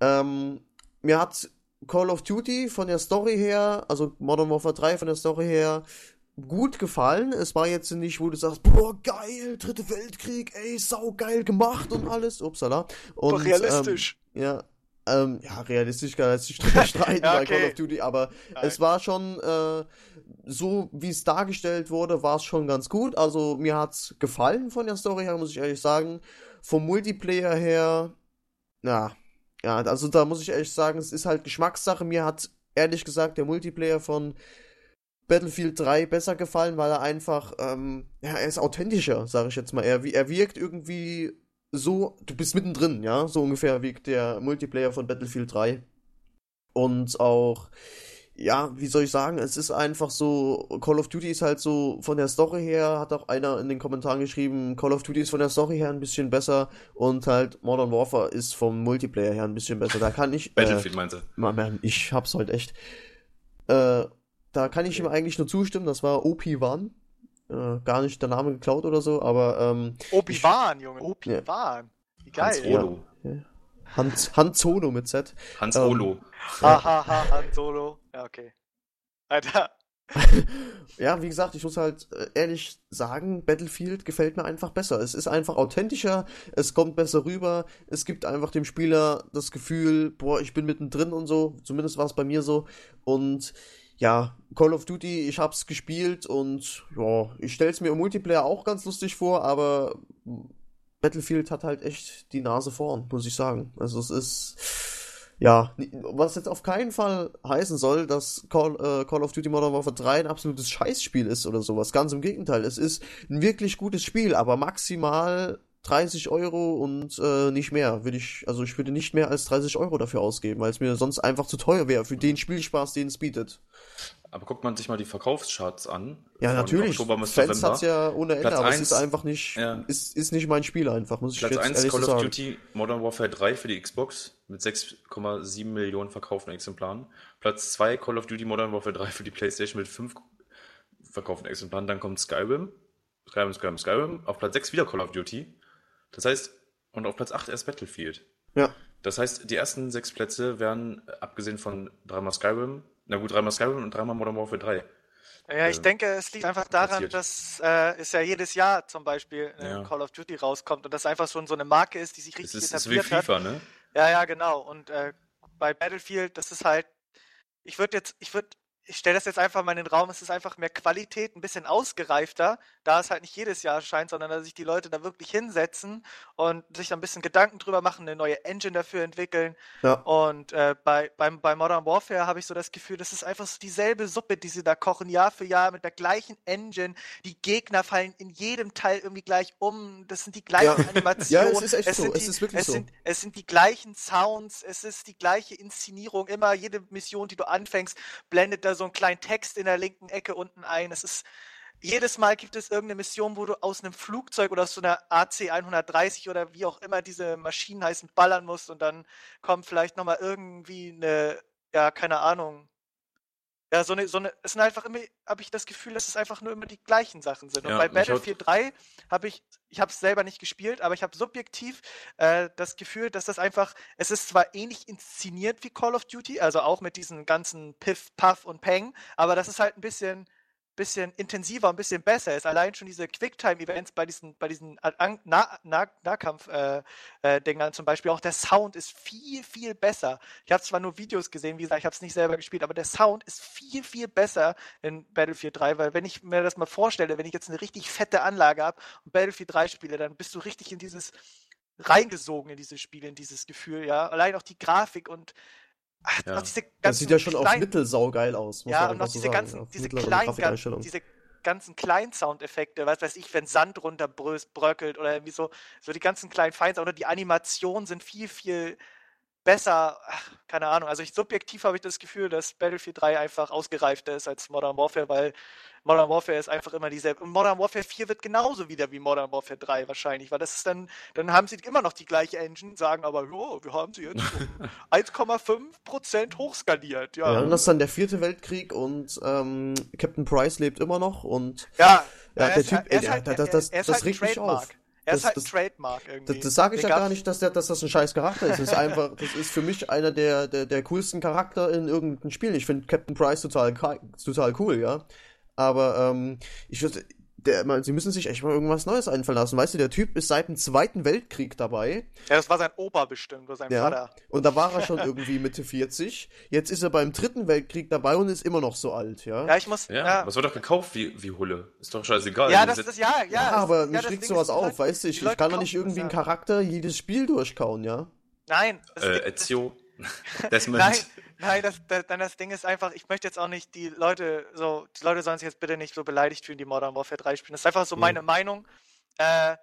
Ähm, mir hat Call of Duty von der Story her, also Modern Warfare 3 von der Story her, gut gefallen. Es war jetzt nicht, wo du sagst, boah, geil, dritte Weltkrieg, ey, saugeil gemacht und alles, upsala. Und, Doch realistisch. Ähm, ja, ähm, ja, realistisch kann jetzt nicht streiten Ja, bei okay. Call of Duty, aber Nein. es war schon, äh, so wie es dargestellt wurde, war es schon ganz gut. Also mir hat's gefallen von der Story her, muss ich ehrlich sagen. Vom Multiplayer her, na, ja, also da muss ich ehrlich sagen, es ist halt Geschmackssache. Mir hat ehrlich gesagt der Multiplayer von Battlefield 3 besser gefallen, weil er einfach, ähm, ja, er ist authentischer, sage ich jetzt mal. Er, er wirkt irgendwie so, du bist mittendrin, ja, so ungefähr wirkt der Multiplayer von Battlefield 3. Und auch, ja, wie soll ich sagen, es ist einfach so, Call of Duty ist halt so von der Story her, hat auch einer in den Kommentaren geschrieben, Call of Duty ist von der Story her ein bisschen besser und halt Modern Warfare ist vom Multiplayer her ein bisschen besser. Da kann ich, äh, Battlefield meinte. Mann, man, ich hab's halt echt. Äh, da kann ich ihm eigentlich nur zustimmen, das war OP1. Äh, gar nicht der Name geklaut oder so, aber ähm, Obi-Wan, Junge, Obi-Wan. Wie Hans geil. Olo. Hans, Hans Solo mit Z. Hans Ähm, Olo. Ha, ha, ha, Han Solo. Ja, okay. Alter, Ja, wie gesagt, ich muss halt äh, ehrlich sagen, Battlefield gefällt mir einfach besser. Es ist einfach authentischer, es kommt besser rüber, es gibt einfach dem Spieler das Gefühl, boah, ich bin mittendrin und so. Zumindest war es bei mir so. Und ja, Call of Duty, ich hab's gespielt und ja, ich stell's mir im Multiplayer auch ganz lustig vor, aber Battlefield hat halt echt die Nase vorn, muss ich sagen. Also es ist ja, was jetzt auf keinen Fall heißen soll, dass Call, äh, Call of Duty Modern Warfare 3 ein absolutes Scheißspiel ist oder sowas. Ganz im Gegenteil, es ist ein wirklich gutes Spiel, aber maximal 30 Euro und äh, nicht mehr. Würde ich, also ich würde nicht mehr als 30 Euro dafür ausgeben, weil es mir sonst einfach zu teuer wäre für den Spielspaß, den es bietet. Aber guckt man sich mal die Verkaufscharts an. Ja, natürlich. Oktober bis Fans November. hat's ja ohne Ende, Platz aber es eins, ist einfach nicht, ja. ist, ist nicht mein Spiel einfach, muss ich Platz jetzt 1 ehrlich Call so of. Duty Modern Warfare 3 für die Xbox mit 6,7 Millionen verkauften Exemplaren. Platz 2 Call of Duty Modern Warfare 3 für die PlayStation mit 5 verkauften Exemplaren. Dann kommt Skyrim. Skyrim, Skyrim, Skyrim. Auf Platz 6 wieder Call of Duty. Das heißt, und auf Platz 8 erst Battlefield. Ja. Das heißt, die ersten sechs Plätze werden, äh, abgesehen von dreimal Skyrim, na gut, dreimal Skyrim und dreimal Modern Warfare 3. Ja, ich äh, denke, es liegt einfach daran, passiert. dass äh, es ja jedes Jahr zum Beispiel äh, Ja. Call of Duty rauskommt und das einfach schon so eine Marke ist, die sich Es richtig ist, es ist wie etabliert hat. FIFA, ne? Ja, ja, genau. Und äh, bei Battlefield, das ist halt, ich würde jetzt, ich würde, ich stelle das jetzt einfach mal in den Raum, es ist einfach mehr Qualität, ein bisschen ausgereifter, da es halt nicht jedes Jahr erscheint, sondern dass sich die Leute da wirklich hinsetzen und sich da ein bisschen Gedanken drüber machen, eine neue Engine dafür entwickeln. Ja. Und äh, bei, beim, bei Modern Warfare habe ich so das Gefühl, das ist einfach so dieselbe Suppe, die sie da kochen, Jahr für Jahr mit der gleichen Engine. Die Gegner fallen in jedem Teil irgendwie gleich um. Das sind die gleichen Ja. Animationen. Ja, es ist echt so. sind Es die, ist wirklich es so. Sind, es sind die gleichen Sounds, es ist die gleiche Inszenierung. Immer jede Mission, die du anfängst, blendet da so einen kleinen Text in der linken Ecke unten ein. Es ist jedes Mal gibt es irgendeine Mission, wo du aus einem Flugzeug oder aus so einer AC 130 oder wie auch immer diese Maschinen heißen, ballern musst und dann kommt vielleicht nochmal irgendwie eine, ja, keine Ahnung. Ja, so eine, so eine, es sind einfach immer, habe ich das Gefühl, dass es einfach nur immer die gleichen Sachen sind. Und Ja, bei mich haut- Battlefield 3 habe ich, ich habe es selber nicht gespielt, aber ich habe subjektiv äh, das Gefühl, dass das einfach, es ist zwar ähnlich inszeniert wie Call of Duty, also auch mit diesen ganzen Piff, Puff und Peng, aber das ist halt ein bisschen, bisschen intensiver, ein bisschen besser ist. Allein schon diese Quicktime-Events bei diesen, bei diesen nah nah Nahkampf-Dingern äh, Dingern zum Beispiel, auch der Sound ist viel, viel besser. Ich habe zwar nur Videos gesehen, wie gesagt, ich habe es nicht selber gespielt, aber der Sound ist viel, viel besser in Battlefield 3, weil wenn ich mir das mal vorstelle, wenn ich jetzt eine richtig fette Anlage habe und Battlefield 3 spiele, dann bist du richtig in dieses reingesogen in dieses Spiel, in dieses Gefühl, ja. Allein auch die Grafik und ach, Ja. Das sieht ja schon auf kleinen- Mittel saugeil aus, muss ja, und noch so diese sagen. ganzen, Auf diese kleinen, diese ganzen kleinen Soundeffekte, was weiß ich, wenn Sand runterbröst, bröckelt oder irgendwie so, so die ganzen kleinen Feinsound oder die Animationen sind viel, viel besser, keine Ahnung. Also ich subjektiv habe ich das Gefühl, dass Battlefield 3 einfach ausgereifter ist als Modern Warfare, weil Modern Warfare ist einfach immer dieselbe. Und Modern Warfare 4 wird genauso wieder wie Modern Warfare 3 wahrscheinlich, weil das ist dann, dann haben sie immer noch die gleiche Engine, sagen aber, jo, wir haben sie jetzt um 1,5% hochskaliert. Ja, Ja, und das ist dann der vierte Weltkrieg und ähm, Captain Price lebt immer noch und Ja, Ja, er der ist Typ, halt- er ist ey, halt- das- das- er ist das halt regt mich auf. Er ist Das- halt das- ein Trademark irgendwie. das, das sage ich Den ja gar nicht, dass, der, dass das ein scheiß Charakter ist. Das ist einfach, das ist für mich einer der, der, der coolsten Charakter in irgendeinem Spiel. Ich finde Captain Price total, total cool, ja. Aber ähm, ich würde, der, man, sie müssen sich echt mal irgendwas Neues einfallen lassen. Weißt du, der Typ ist seit dem Zweiten Weltkrieg dabei. Ja, das war sein Opa bestimmt, oder sein Ja. Vater. Und da war er schon irgendwie Mitte 40. Jetzt ist er beim Dritten Weltkrieg dabei und ist immer noch so alt, ja. Ja, ich muss. Ja, Ja, was wird doch gekauft wie, wie Hulle? Ist doch scheißegal. ja das, das, ja, ja. Ja, aber ja, regt Ding sowas auf, Leute- weißt du? Ich, ich kann doch nicht irgendwie einen. Charakter jedes Spiel durchkauen, ja. Nein, Äh, das, Ezio, Desmond. Nein, nein, das, das, dann das Ding ist einfach, ich möchte jetzt auch nicht die Leute so, die Leute sollen sich jetzt bitte nicht so beleidigt fühlen, die Modern Warfare 3 spielen. Das ist einfach so Mhm. meine Meinung. Äh,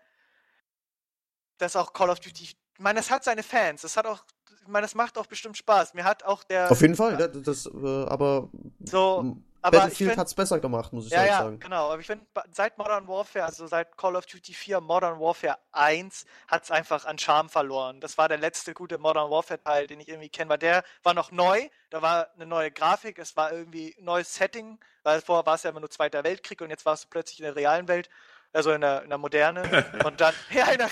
dass auch Call of Duty, ich meine, das hat seine Fans, das hat auch, ich meine, das macht auch bestimmt Spaß. Mir hat auch der Auf jeden Fall, ja, das, äh, aber so, aber Battlefield find- hat's besser gemacht, muss ich ja, ja, sagen. genau. Aber ich finde, seit Modern Warfare, also seit Call of Duty 4, Modern Warfare 1, hat es einfach an Charme verloren. Das war der letzte gute Modern Warfare-Teil, den ich irgendwie kenne, weil der war noch neu, da war eine neue Grafik, es war irgendwie ein neues Setting, weil vorher war es ja immer nur Zweiter Weltkrieg und jetzt warst du plötzlich in der realen Welt, also in der, in der Moderne. und dann, ja, in der,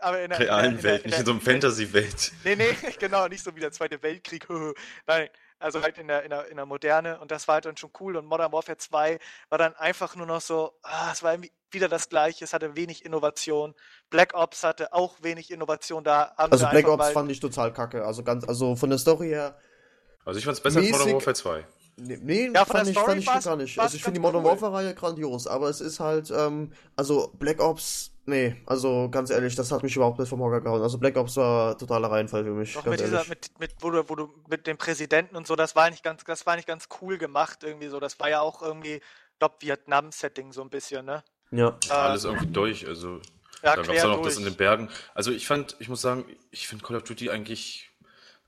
aber in der realen in der, Welt, nicht in so einem Fantasy-Welt. Nee, nee, genau, nicht so wie der Zweite Weltkrieg. Nein, also halt in der, in, der, in der Moderne und das war halt dann schon cool und Modern Warfare 2 war dann einfach nur noch so, ah, es war irgendwie wieder das Gleiche, es hatte wenig Innovation. Black Ops hatte auch wenig Innovation da. Haben Also Black Ops fand ich total kacke. Also ganz, also von der Story her, Also ich fand's besser als Modern Mäßig- Warfare 2. Nee, nee Ja, fand, ich, fand ich war's- gar nicht. war's Also ich finde die Modern cool. Warfare-Reihe grandios, aber es ist halt, ähm, also Black Ops, nee, also ganz ehrlich, das hat mich überhaupt nicht vom Hocker gehauen. Also Black Ops war totaler Reinfall für mich, Doch ganz mit dieser, ehrlich. mit, mit, wo du, wo du mit dem Präsidenten und so, das war nicht ganz, das war nicht ganz cool gemacht irgendwie so. Das war ja auch irgendwie, ich glaube, Vietnam-Setting so ein bisschen, ne? ja. Ja, alles irgendwie durch. Also Ja, da gab es dann noch durch. das in den Bergen. Also ich fand, ich muss sagen, ich finde Call of Duty eigentlich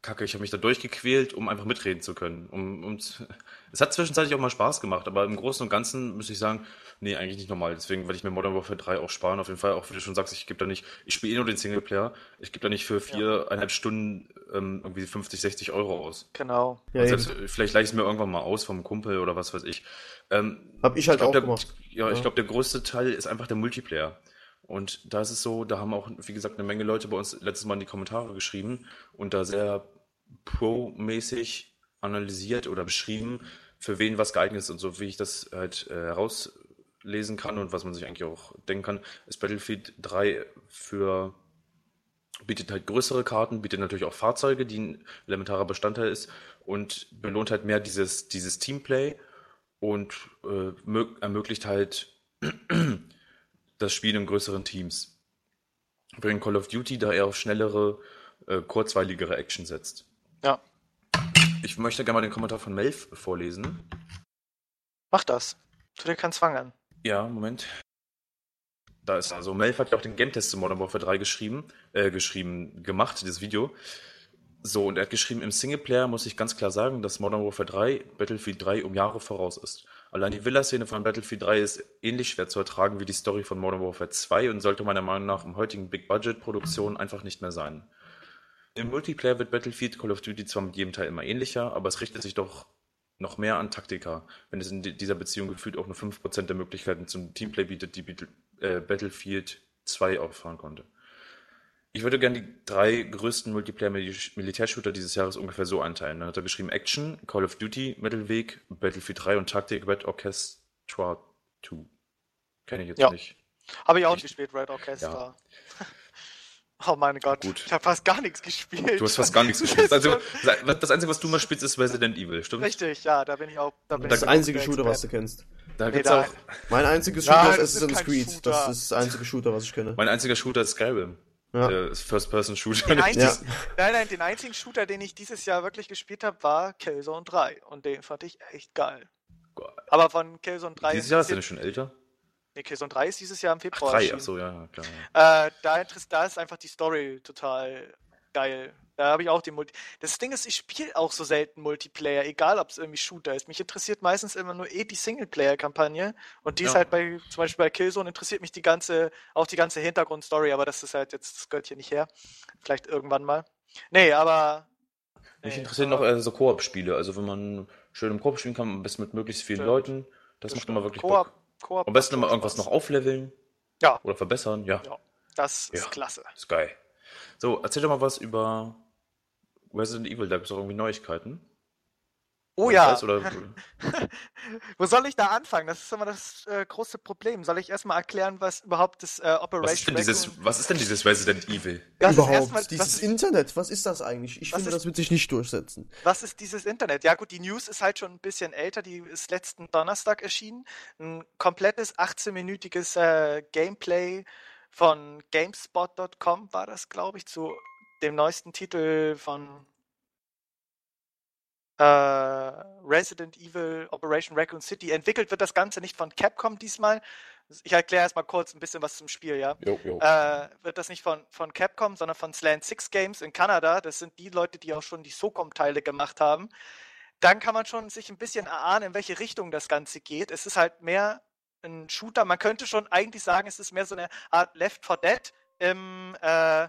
kacke. Ich habe mich da durchgequält, um einfach mitreden zu können. Um, um, es hat zwischenzeitlich auch mal Spaß gemacht, aber im Großen und Ganzen muss ich sagen, nee, eigentlich nicht normal. Deswegen werde ich mir Modern Warfare 3 auch sparen. Auf jeden Fall, auch wie du schon sagst, ich gebe da nicht, ich spiele eh nur den Singleplayer. Ich gebe da nicht für viereinhalb Stunden ähm, irgendwie 50, 60 Euro aus. Genau. Ja, selbst, äh, vielleicht leihe ich es mir irgendwann mal aus vom Kumpel oder was weiß ich. Ähm, Hab ich halt glaub, auch der, gemacht. Ja, ich Ja. glaube, der größte Teil ist einfach der Multiplayer. Und da ist es so, da haben auch, wie gesagt, eine Menge Leute bei uns letztes Mal in die Kommentare geschrieben und da sehr pro-mäßig analysiert oder beschrieben, für wen was geeignet ist und so, wie ich das halt äh, herauslesen kann und was man sich eigentlich auch denken kann, ist Battlefield 3 für bietet halt größere Karten, bietet natürlich auch Fahrzeuge, die ein elementarer Bestandteil ist und belohnt halt mehr dieses, dieses Teamplay und äh, mög- ermöglicht halt das Spiel in größeren Teams. Während Call of Duty da eher auf schnellere, äh, kurzweiligere Action setzt. Ja. Ich möchte gerne mal den Kommentar von Melf vorlesen. Mach das. Tu dir keinen Zwang an. Ja, Moment. Da ist also, Melf hat ja auch den Game-Test zu Modern Warfare 3 geschrieben, äh, geschrieben, gemacht, dieses Video. So, und er hat geschrieben, im Singleplayer muss ich ganz klar sagen, dass Modern Warfare 3 Battlefield 3 um Jahre voraus ist. Allein die Villa-Szene von Battlefield 3 ist ähnlich schwer zu ertragen wie die Story von Modern Warfare 2 und sollte meiner Meinung nach im heutigen Big-Budget-Produktionen einfach nicht mehr sein. Im Multiplayer wird Battlefield Call of Duty zwar mit jedem Teil immer ähnlicher, aber es richtet sich doch noch mehr an Taktika, wenn es in di- dieser Beziehung gefühlt auch nur 5% der Möglichkeiten zum Teamplay bietet, die äh, Battlefield 2 auffahren konnte. Ich würde gerne die drei größten Multiplayer-Militärshooter dieses Jahres ungefähr so einteilen. Da hat er geschrieben Action, Call of Duty, Mittelweg, Battlefield 3 und Taktik Red Orchestra 2. Kenne ich jetzt Ja. nicht. Habe ich auch Ich- gespielt, Red Orchestra. oh mein Gott, Gut. ich habe fast gar nichts gespielt. Du hast fast gar nichts gespielt. Das Einzige, das Einzige, was du mal spielst, ist Resident Evil, stimmt? Richtig, ja, da bin ich auch. Da bin Das ich einzige Shooter, was du kennst. Da Nee, gibt's da- auch. Mein einziges Ja, Shooter ist das ist Assassin's Creed. Shooter. Das ist das einzige Shooter, was ich kenne. Mein einziger Shooter ist Skyrim. Ja. Der ist First-Person-Shooter. Ja. Nein, nein, den einzigen Shooter, den ich dieses Jahr wirklich gespielt habe, war Killzone 3. Und den fand ich echt geil. Aber von Killzone 3. Dieses Jahr ist er schon älter? Nee, Killzone 3 ist dieses Jahr im Februar. ach so, ja, ja, klar. Äh, da, da ist einfach die Story total geil. Da habe ich auch den Multi. Das Ding ist, ich spiele auch so selten Multiplayer, egal ob es irgendwie Shooter ist. Mich interessiert meistens immer nur eh die Singleplayer-Kampagne. Und die ist Ja. halt bei, zum Beispiel bei Killzone interessiert mich die ganze, auch die ganze Hintergrundstory, aber das ist halt jetzt, das gehört hier nicht her. Vielleicht irgendwann mal. Nee, aber. Mich nee, interessieren aber- noch äh, so Koop-Spiele. Also, wenn man schön im Koop spielen kann, am besten mit möglichst vielen Stimmt. Leuten. Das, das macht immer wirklich Koop, Bock. Am besten immer irgendwas noch aufleveln Ja. oder verbessern. Ja, Ja. Das ist Ja. klasse. ist geil. So, erzähl doch mal was über Resident Evil. Da gibt es auch irgendwie Neuigkeiten. Oh ja. oder, Wo soll ich da anfangen? Das ist immer das äh, große Problem. Soll ich erstmal erklären, was überhaupt das äh, Operation was, ist denn dieses, was ist denn dieses Resident Evil? Das ist Überhaupt. erstmal- was dieses ist- Internet, was ist das eigentlich? Ich finde, ist- das wird sich nicht durchsetzen. Was ist dieses Internet? Ja gut, die News ist halt schon ein bisschen älter, die ist letzten Donnerstag erschienen. Ein komplettes 18-minütiges äh, Gameplay von GameSpot.com war das, glaube ich, zu dem neuesten Titel von äh, Resident Evil Operation Raccoon City. Entwickelt wird das Ganze nicht von Capcom diesmal. Ich erkläre erstmal kurz ein bisschen was zum Spiel, ja Jo, jo. äh, wird das nicht von, von Capcom, sondern von Slant Six Games in Kanada. Das sind die Leute, die auch schon die SOCOM-Teile gemacht haben. Dann kann man schon sich ein bisschen erahnen, in welche Richtung das Ganze geht. Es ist halt mehr ein Shooter. Man könnte schon eigentlich sagen, es ist mehr so eine Art Left 4 Dead im äh,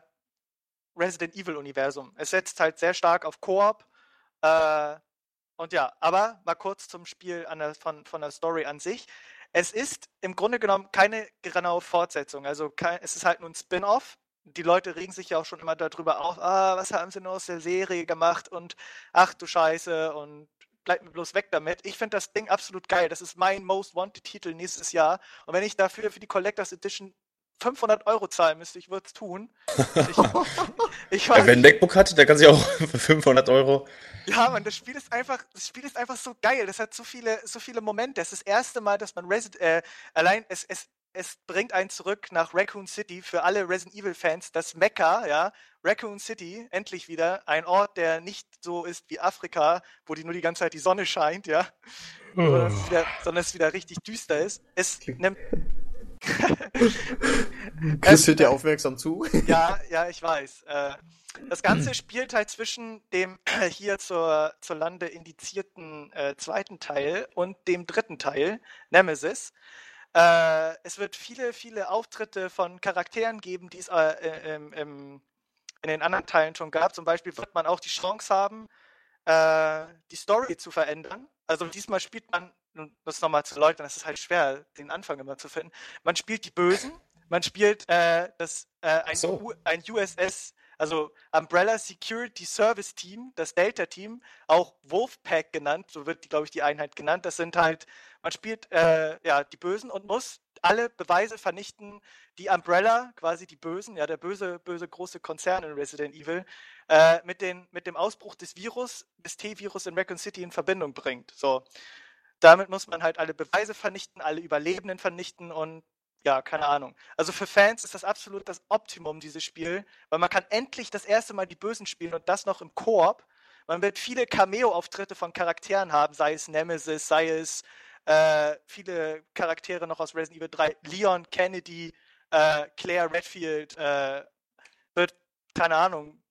Resident Evil-Universum. Es setzt halt sehr stark auf Koop. Äh, und ja, aber mal kurz zum Spiel der, von, von der Story an sich. Es ist im Grunde genommen keine genaue Fortsetzung. Also kein, es ist halt nur ein Spin-off. Die Leute regen sich ja auch schon immer darüber auf, ah, was haben sie nur aus der Serie gemacht und ach du Scheiße und bleibt mir bloß weg damit. Ich finde das Ding absolut geil. Das ist mein Most Wanted Titel nächstes Jahr. Und wenn ich dafür für die Collectors Edition 500 Euro zahlen müsste, ich würde es tun. Ich, ich weiß, Wer ein MacBook hat, der kann sich auch für 500 Euro. Ja, man, das Spiel ist einfach, das Spiel ist einfach so geil. Das hat so viele, so viele Momente. Es ist das erste Mal, dass man Resident, äh, allein, es, es, es bringt einen zurück nach Raccoon City für alle Resident Evil Fans, das Mecca, ja, Raccoon City, endlich wieder ein Ort, der nicht so ist wie Afrika, wo die nur die ganze Zeit die Sonne scheint, ja, oh. sondern, es wieder, sondern, es wieder, richtig düster ist. Es nimmt Chris hört dir aufmerksam zu. ja, ja, ich weiß. Äh, das Ganze spielt halt zwischen dem hier zur, zur Lande indizierten äh, zweiten Teil und dem dritten Teil, Nemesis. Äh, es wird viele, viele Auftritte von Charakteren geben, die es äh, im, im, in den anderen Teilen schon gab. Zum Beispiel wird man auch die Chance haben, äh, die Story zu verändern. Also diesmal spielt man, um das nochmal zu erläutern, das ist halt schwer, den Anfang immer zu finden. Man spielt die Bösen, man spielt äh, das, äh, ein, so. ein USS also Umbrella Security Service Team, das Delta-Team, auch Wolfpack genannt, so wird, glaube ich, die Einheit genannt. Das sind halt, man spielt äh, ja die Bösen und muss alle Beweise vernichten, die Umbrella, quasi die Bösen, ja, der böse, böse große Konzern in Resident Evil, äh, mit, den, mit dem Ausbruch des Virus, des T-Virus in Raccoon City in Verbindung bringt. So. Damit muss man halt alle Beweise vernichten, alle Überlebenden vernichten und ja, keine Ahnung. Also für Fans ist das absolut das Optimum, dieses Spiel, weil man kann endlich das erste Mal die Bösen spielen und das noch im Koop. Man wird viele Cameo-Auftritte von Charakteren haben, sei es Nemesis, sei es äh, viele Charaktere noch aus Resident Evil 3, Leon Kennedy, äh, Claire Redfield, äh, wird, keine Ahnung,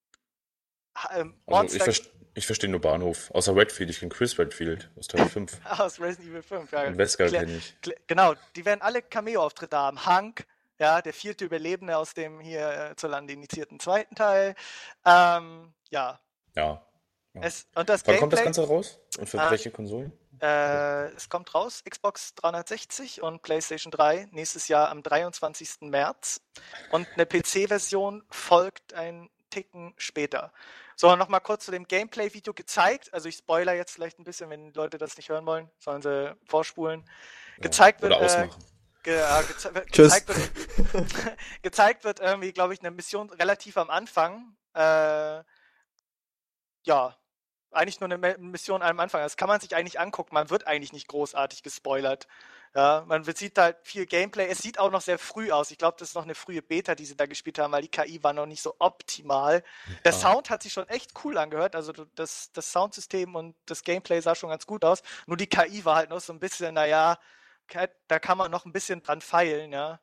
Monster. Also ich, ich verstehe nur Bahnhof. Außer Redfield, ich kenne Chris Redfield aus Teil 5. aus Resident Evil 5, ja. Und Wesker kenne ich. Genau, die werden alle Cameo-Auftritte haben. Hank, ja, der vierte Überlebende aus dem hier äh, zur Lande initiierten zweiten Teil. Ähm, ja. Ja. ja. Es, und das Wann kommt das Ganze raus? Und für äh, welche Konsolen? Äh, es kommt raus, Xbox 360 und PlayStation 3 nächstes Jahr am 23. März. Und eine PC-Version folgt ein Ticken später. So, nochmal kurz zu dem Gameplay-Video gezeigt. Also ich spoiler jetzt vielleicht ein bisschen, wenn Leute das nicht hören wollen, sollen sie vorspulen. Gezeigt ja, wird. Äh, ge, äh, geze gezeigt wird, gezeigt wird irgendwie, glaube ich, eine Mission relativ am Anfang. Äh, ja, eigentlich nur eine Mission am Anfang. Das kann man sich eigentlich angucken. Man wird eigentlich nicht großartig gespoilert. Ja, man sieht halt viel Gameplay. Es sieht auch noch sehr früh aus. Ich glaube, das ist noch eine frühe Beta, die sie da gespielt haben, weil die KI war noch nicht so optimal. Der ah. Sound hat sich schon echt cool angehört. Also das, das Soundsystem und das Gameplay sah schon ganz gut aus. Nur die KI war halt noch so ein bisschen, naja, da kann man noch ein bisschen dran feilen, ja.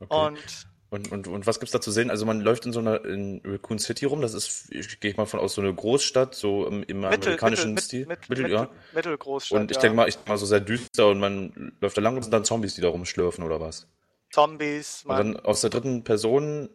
Okay. Und und, und, und was gibt's da zu sehen? Also man läuft in so einer in Raccoon City rum, das ist, ich gehe mal von aus, so eine Großstadt, so im, im Mittel, amerikanischen Mittel, Stil. Mit, Mittel, ja. Mittelgroßstadt. Und ich ja. denke mal, ich mal so sehr düster und man läuft da lang und sind dann Zombies, die da rumschlürfen oder was? Zombies, man. Und dann aus der dritten Person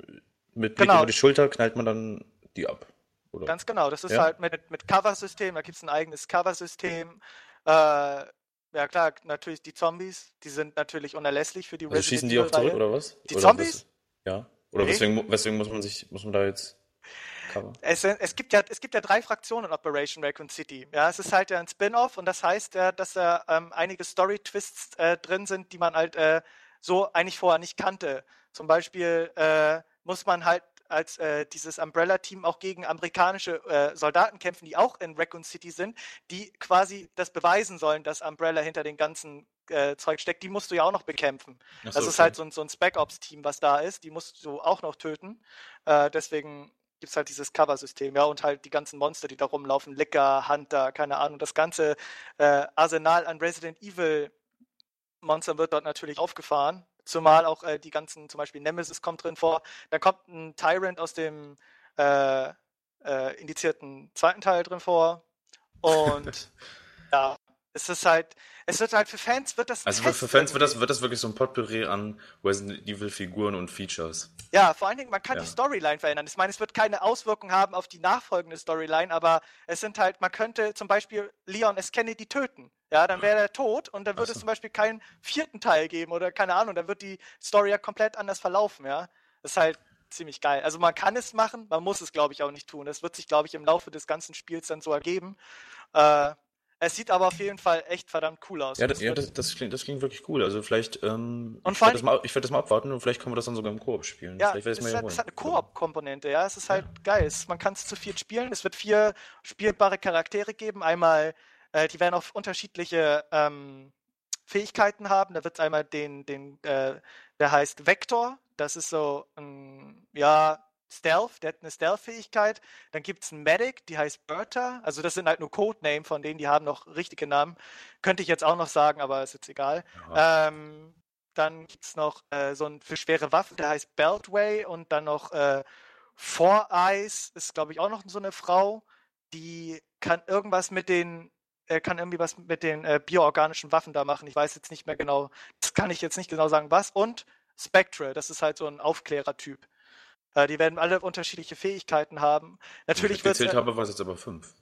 mit Blick genau. über die Schulter knallt man dann die ab. Oder? Ganz genau, das ist ja? halt mit, mit Cover-System, da gibt es ein eigenes Cover-System. Äh, ja klar, natürlich die Zombies, die sind natürlich unerlässlich für die also Resident Schießen die auch zurück oder was? Die oder Zombies? Ja. Oder nee. weswegen, weswegen muss man sich, muss man da jetzt Es, es, gibt ja, es gibt ja drei Fraktionen in Operation Raccoon City. Ja, es ist halt ja ein Spin-off und das heißt ja, dass da ähm, einige Story-Twists äh, drin sind, die man halt äh, so eigentlich vorher nicht kannte. Zum Beispiel äh, muss man halt als äh, dieses Umbrella-Team auch gegen amerikanische äh, Soldaten kämpfen, die auch in Raccoon City sind, die quasi das beweisen sollen, dass Umbrella hinter den ganzen äh, Zeug steckt, die musst du ja auch noch bekämpfen. So, das ist okay. halt so ein, so ein Spec-Ops-Team, was da ist, die musst du auch noch töten. Äh, deswegen gibt es halt dieses Cover-System, ja, und halt die ganzen Monster, die da rumlaufen, Licker, Hunter, keine Ahnung, das ganze äh, Arsenal an Resident Evil Monstern wird dort natürlich aufgefahren. Zumal auch äh, die ganzen, zum Beispiel Nemesis kommt drin vor. Dann kommt ein Tyrant aus dem äh, äh, indizierten zweiten Teil drin vor. Und ja, es ist halt, es wird halt für Fans wird das. Also für Fans wird das, wird das wirklich so ein Potpourri an Resident Evil Figuren und Features. Ja, vor allen Dingen, man kann ja. die Storyline verändern. Ich meine, es wird keine Auswirkungen haben auf die nachfolgende Storyline, aber es sind halt, man könnte zum Beispiel Leon S. Kennedy töten. Ja, dann wäre er tot und dann würde so. es zum Beispiel keinen vierten Teil geben oder keine Ahnung, dann wird die Story ja komplett anders verlaufen, ja. Das ist halt ziemlich geil. Also man kann es machen, man muss es, glaube ich, auch nicht tun. Das wird sich, glaube ich, im Laufe des ganzen Spiels dann so ergeben. Äh, Es sieht aber auf jeden Fall echt verdammt cool aus. Ja, das, ja, das, das, klingt, das klingt wirklich cool. Also vielleicht, ähm, Und ich werde das, mal, ich werd das mal abwarten und vielleicht können wir das dann sogar im Koop spielen. Ja, es, mal hier es hat eine. Koop-Komponente, ja. Es ist halt geil. Es, man kann es zu viert spielen. Es wird vier spielbare Charaktere geben. Einmal, äh, die werden auch unterschiedliche ähm, Fähigkeiten haben. Da wird es einmal den, den, äh, der heißt Vector. Das ist so ein, ja, Stealth, der hat eine Stealth-Fähigkeit. Dann gibt es einen Medic, die heißt Bertha. Also das sind halt nur Codename von denen, die haben noch richtige Namen. Könnte ich jetzt auch noch sagen, aber ist jetzt egal. Ähm, dann gibt es noch äh, so ein für schwere Waffen, der heißt Beltway und dann noch äh, Four Eyes ist, glaube ich, auch noch so eine Frau, die kann irgendwas mit den, äh, kann irgendwie was mit den äh, bioorganischen Waffen da machen. Ich weiß jetzt nicht mehr genau, das kann ich jetzt nicht genau sagen, was. Und Spectre, das ist halt so ein Aufklärertyp. Äh, die werden alle unterschiedliche Fähigkeiten haben. Natürlich ich wird gezählt habe, war es jetzt aber fünf.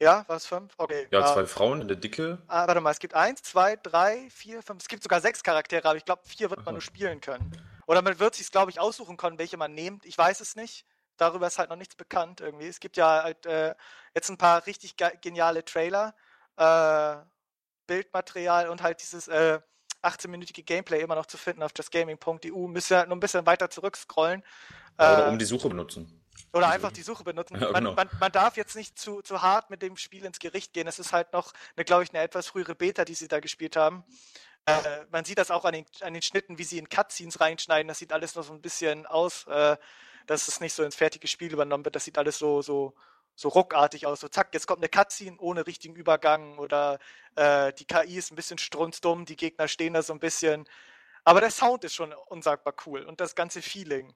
Ja, was fünf? Okay. Ja, ah, zwei Frauen in der Dicke. Ah, warte mal, es gibt eins, zwei, drei, vier, fünf. Es gibt sogar sechs Charaktere, aber ich glaube, vier wird man Aha. nur spielen können. Oder man wird sich, glaube ich, aussuchen können, welche man nimmt. Ich weiß es nicht. Darüber ist halt noch nichts bekannt irgendwie. Es gibt ja halt äh, jetzt ein paar richtig ge geniale Trailer, äh, Bildmaterial und halt dieses äh, 18-minütige Gameplay immer noch zu finden auf justgaming.eu. Müsst ihr halt nur ein bisschen weiter zurückscrollen. Oder Äh, um die Suche benutzen. oder einfach die Suche benutzen. Ja, man, genau. man, man darf jetzt nicht zu, zu hart mit dem Spiel ins Gericht gehen. Es ist halt noch, eine, glaube ich, eine etwas frühere Beta, die sie da gespielt haben. Äh, man sieht das auch an den, an den Schnitten, wie sie in Cutscenes reinschneiden. Das sieht alles noch so ein bisschen aus, äh, dass es nicht so ins fertige Spiel übernommen wird. Das sieht alles so, so, so ruckartig aus. So zack, jetzt kommt eine Cutscene ohne richtigen Übergang oder äh, die KI ist ein bisschen strunzdumm, die Gegner stehen da so ein bisschen. Aber der Sound ist schon unsagbar cool und das ganze Feeling.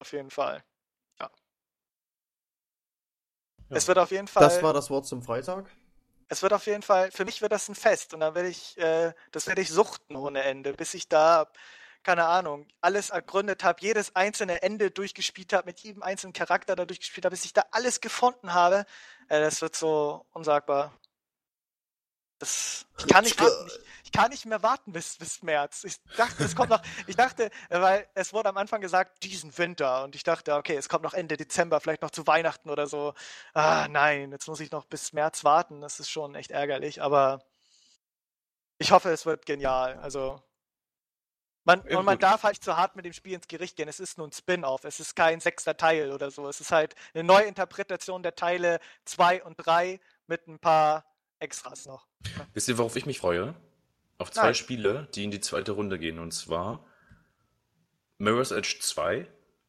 Auf jeden Fall. Ja. Es wird auf jeden Fall. Das war das Wort zum Freitag. Es wird auf jeden Fall, für mich wird das ein Fest und dann werde ich, äh, das werde ich suchten ohne Ende, bis ich da, keine Ahnung, alles ergründet habe, jedes einzelne Ende durchgespielt habe, mit jedem einzelnen Charakter da durchgespielt habe, bis ich da alles gefunden habe. Äh, das wird so unsagbar. Das, ich, kann nicht ich, kann nicht mehr warten bis, bis März. Ich dachte, es kommt noch, ich dachte, weil es wurde am Anfang gesagt, diesen Winter und ich dachte, okay, es kommt noch Ende Dezember, vielleicht noch zu Weihnachten oder so. Ah, nein, jetzt muss ich noch bis März warten. Das ist schon echt ärgerlich, aber ich hoffe, es wird genial. Also, man, und man darf halt zu hart mit dem Spiel ins Gericht gehen. Es ist nur ein Spin-off. Es ist kein sechster Teil oder so. Es ist halt eine neue Interpretation der Teile 2 und 3 mit ein paar Extras noch. Wisst ihr, worauf ich mich freue? Auf zwei Nein. Spiele, die in die zweite Runde gehen. Und zwar Mirror's Edge 2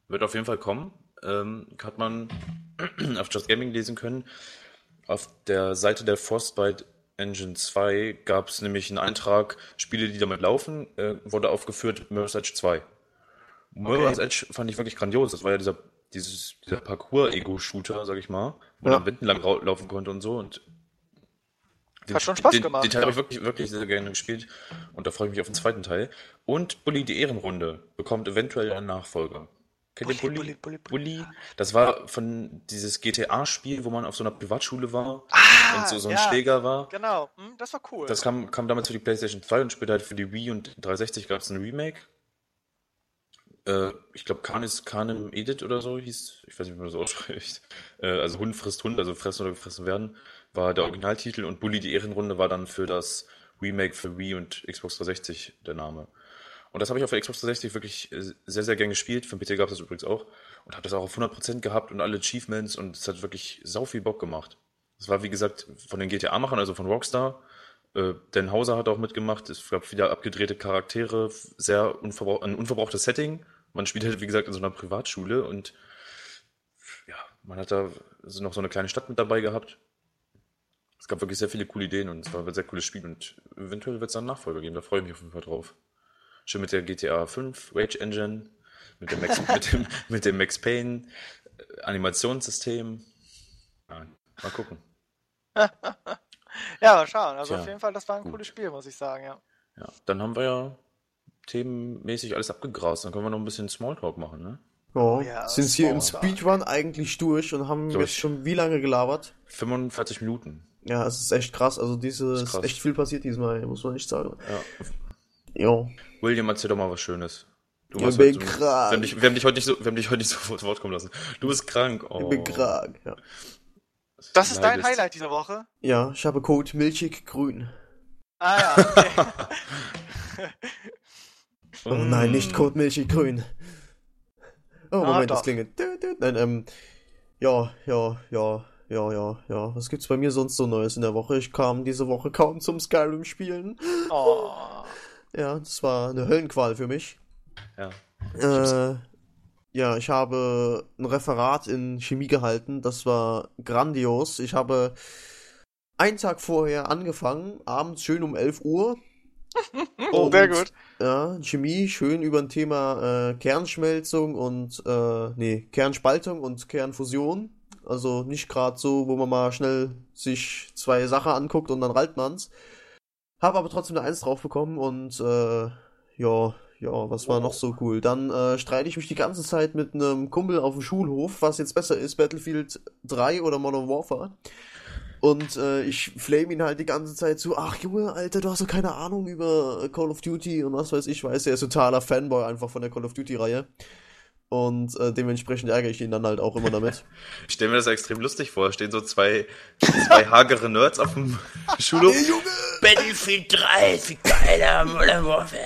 wird auf jeden Fall kommen. Ähm, hat man auf Just Gaming lesen können. Auf der Seite der Frostbite Engine 2 gab es nämlich einen Eintrag, Spiele, die damit laufen, äh, wurde aufgeführt Mirror's Edge 2. Mirror's Edge fand ich wirklich grandios. Das war ja dieser, dieses, dieser Parcours-Ego-Shooter, sag ich mal, wo Ja. man Wänden lang laufen konnte und so. Und den, Hat schon Spaß den, gemacht, Den Teil habe ich wirklich, wirklich sehr gerne gespielt und da freue ich mich auf den zweiten Teil. Und Bully die Ehrenrunde bekommt eventuell einen Nachfolger. Kennt ihr Bully, Bully? Bully, Bully, Bully? Das war von dieses GTA-Spiel, wo man auf so einer Privatschule war Ah, und so, so ein ja, Schläger war. Genau, hm, das war cool. Das kam, kam damals für die PlayStation 2 und später halt für die Wii und 360 gab es ein Remake. Äh, ich glaube, Canis Canem Edit oder so hieß, ich weiß nicht, wie man das ausspricht. Äh, also Hund frisst Hund, also fressen oder gefressen werden, war der Originaltitel und Bully die Ehrenrunde war dann für das Remake für Wii und Xbox 360 der Name. Und das habe ich auf der Xbox 360 wirklich äh, sehr, sehr gern gespielt. Für den PC gab es das übrigens auch. Und habe das auch auf 100% gehabt und alle Achievements und es hat wirklich sau viel Bock gemacht. Das war, wie gesagt, von den GTA-Machern, also von Rockstar. Äh, Dan Hauser hat auch mitgemacht. Es gab wieder abgedrehte Charaktere, sehr unverbrauch ein unverbrauchtes Setting. Man spielt halt, wie gesagt, in so einer Privatschule und ja, man hat da noch so eine kleine Stadt mit dabei gehabt. Es gab wirklich sehr viele coole Ideen und es war ein sehr cooles Spiel und eventuell wird es dann Nachfolger geben. Da freue ich mich auf jeden Fall drauf. Schön mit der GTA 5 Rage Engine, mit dem Max, mit dem, mit dem Max Payne äh, Animationssystem. Ja, mal gucken. ja, mal schauen. Also Tja, auf jeden Fall, das war ein gut. cooles Spiel, muss ich sagen, ja. Ja, dann haben wir ja themenmäßig alles abgegrast. Dann können wir noch ein bisschen Smalltalk machen, ne? Ja, ja, sind hier im. Speedrun eigentlich durch und haben Durch. jetzt schon wie lange gelabert? 45 Minuten. Ja, es ist echt krass. Also diese ist ist, krass. echt viel passiert diesmal, muss man echt sagen. Ja. Jo. William, erzähl doch mal was Schönes. Du Ich bin heute so- krank. Wir haben, dich, wir, haben dich heute nicht so, wir haben dich heute nicht so vor Wort kommen lassen. Du bist krank. Oh. Ich bin krank, ja. Das ist dein leidest. Highlight dieser Woche? Ja, ich habe Code milchig grün. Ah ja, okay. Oh nein, nicht. Code milchig grün. Oh, Ah, Moment, das doch. klingelt. Dü, dü. Nein, ähm, ja, ja, ja, ja, ja, ja. Was gibt's bei mir sonst so Neues in der Woche? Ich kam diese Woche kaum zum Skyrim spielen. oh. Ja, das war eine Höllenqual für mich. Ja. Äh, ja, ich habe ein Referat in Chemie gehalten. Das war grandios. Ich habe einen Tag vorher angefangen, abends schön um 11 Uhr. Oh, sehr gut. Ja, Chemie, schön über ein Thema äh, Kernschmelzung und, äh, nee, Kernspaltung und Kernfusion. Also nicht gerade so, wo man mal schnell sich zwei Sachen anguckt und dann rallt man's. Hab aber trotzdem eine Eins drauf bekommen und, äh, ja, ja, was war noch so cool? Dann äh, streite ich mich die ganze Zeit mit einem Kumpel auf dem Schulhof, was jetzt besser ist, Battlefield 3 oder Modern Warfare. Und äh, ich flame ihn halt die ganze Zeit zu, ach Junge, Alter, du hast doch keine Ahnung über Call of Duty und was weiß ich, weiß, er ist totaler Fanboy einfach von der Call of Duty-Reihe. Und äh, dementsprechend ärgere ich ihn dann halt auch immer damit. Ich stelle mir das extrem lustig vor. Stehen so zwei, zwei hagere Nerds auf dem Schulhof. Battlefield 3, wie geiler Modern Warfare.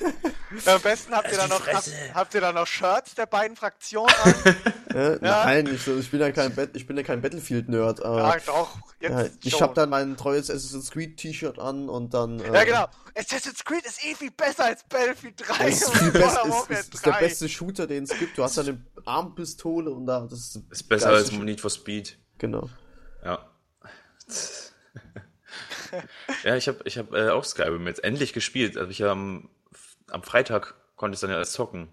Am besten habt ihr, Halt dann noch, habt, habt ihr dann noch Shirts der beiden Fraktionen an? Äh, Nein, ich, ich bin ja kein, ja kein Battlefield-Nerd, aber ja, doch. Jetzt ja, ich habe dann mein treues Assassin's Creed T-Shirt an und dann. Äh, Ja, genau. Assassin's Creed ist eh viel besser als Battlefield 3 Das ist, und best, ist, ist, ist der 3. beste Shooter, den es gibt. Du hast eine Armpistole und da das ist, Ist besser als Need for Speed. Genau. Ja. ja, ich habe ich hab, äh, auch Skyrim jetzt endlich gespielt. Also ich am, am Freitag konnte ich dann ja erst zocken.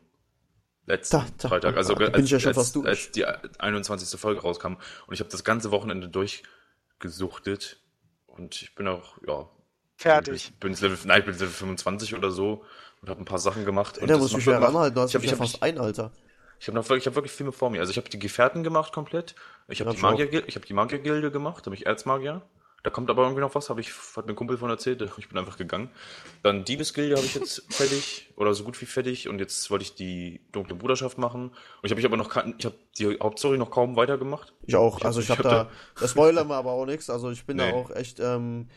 Letzten Da, da, Freitag. Also da als, ich ja schon als, fast durch. als die 21. Folge rauskam. Und ich habe das ganze Wochenende durchgesuchtet. Und ich bin auch, ja. Fertig. Ich bin Level, nein, ich bin Level 25 oder so und habe ein paar Sachen gemacht. Und da muss ich mich macht- ranhalten, du hast ich hab- mich ja ich hab- fast ein, Alter. ich habe noch wirklich, ich habe wirklich viel mehr vor mir. Also ich habe die Gefährten gemacht komplett. Ich habe Ja, die ich. Magier, ich habe die Magiergilde gemacht, da bin ich Erzmagier. Da kommt aber irgendwie noch was, habe ich, hat mir ein Kumpel von erzählt, ich bin einfach gegangen. Dann Diebesgilde habe ich jetzt fertig oder so gut wie fertig und jetzt wollte ich die dunkle Bruderschaft machen. Und ich habe ich aber noch ich habe die Hauptstory noch kaum weitergemacht. Ich auch. Ich hab- also ich ich habe hab da, das spoilern wir aber auch nichts. Also ich bin da Nee. auch echt, ähm,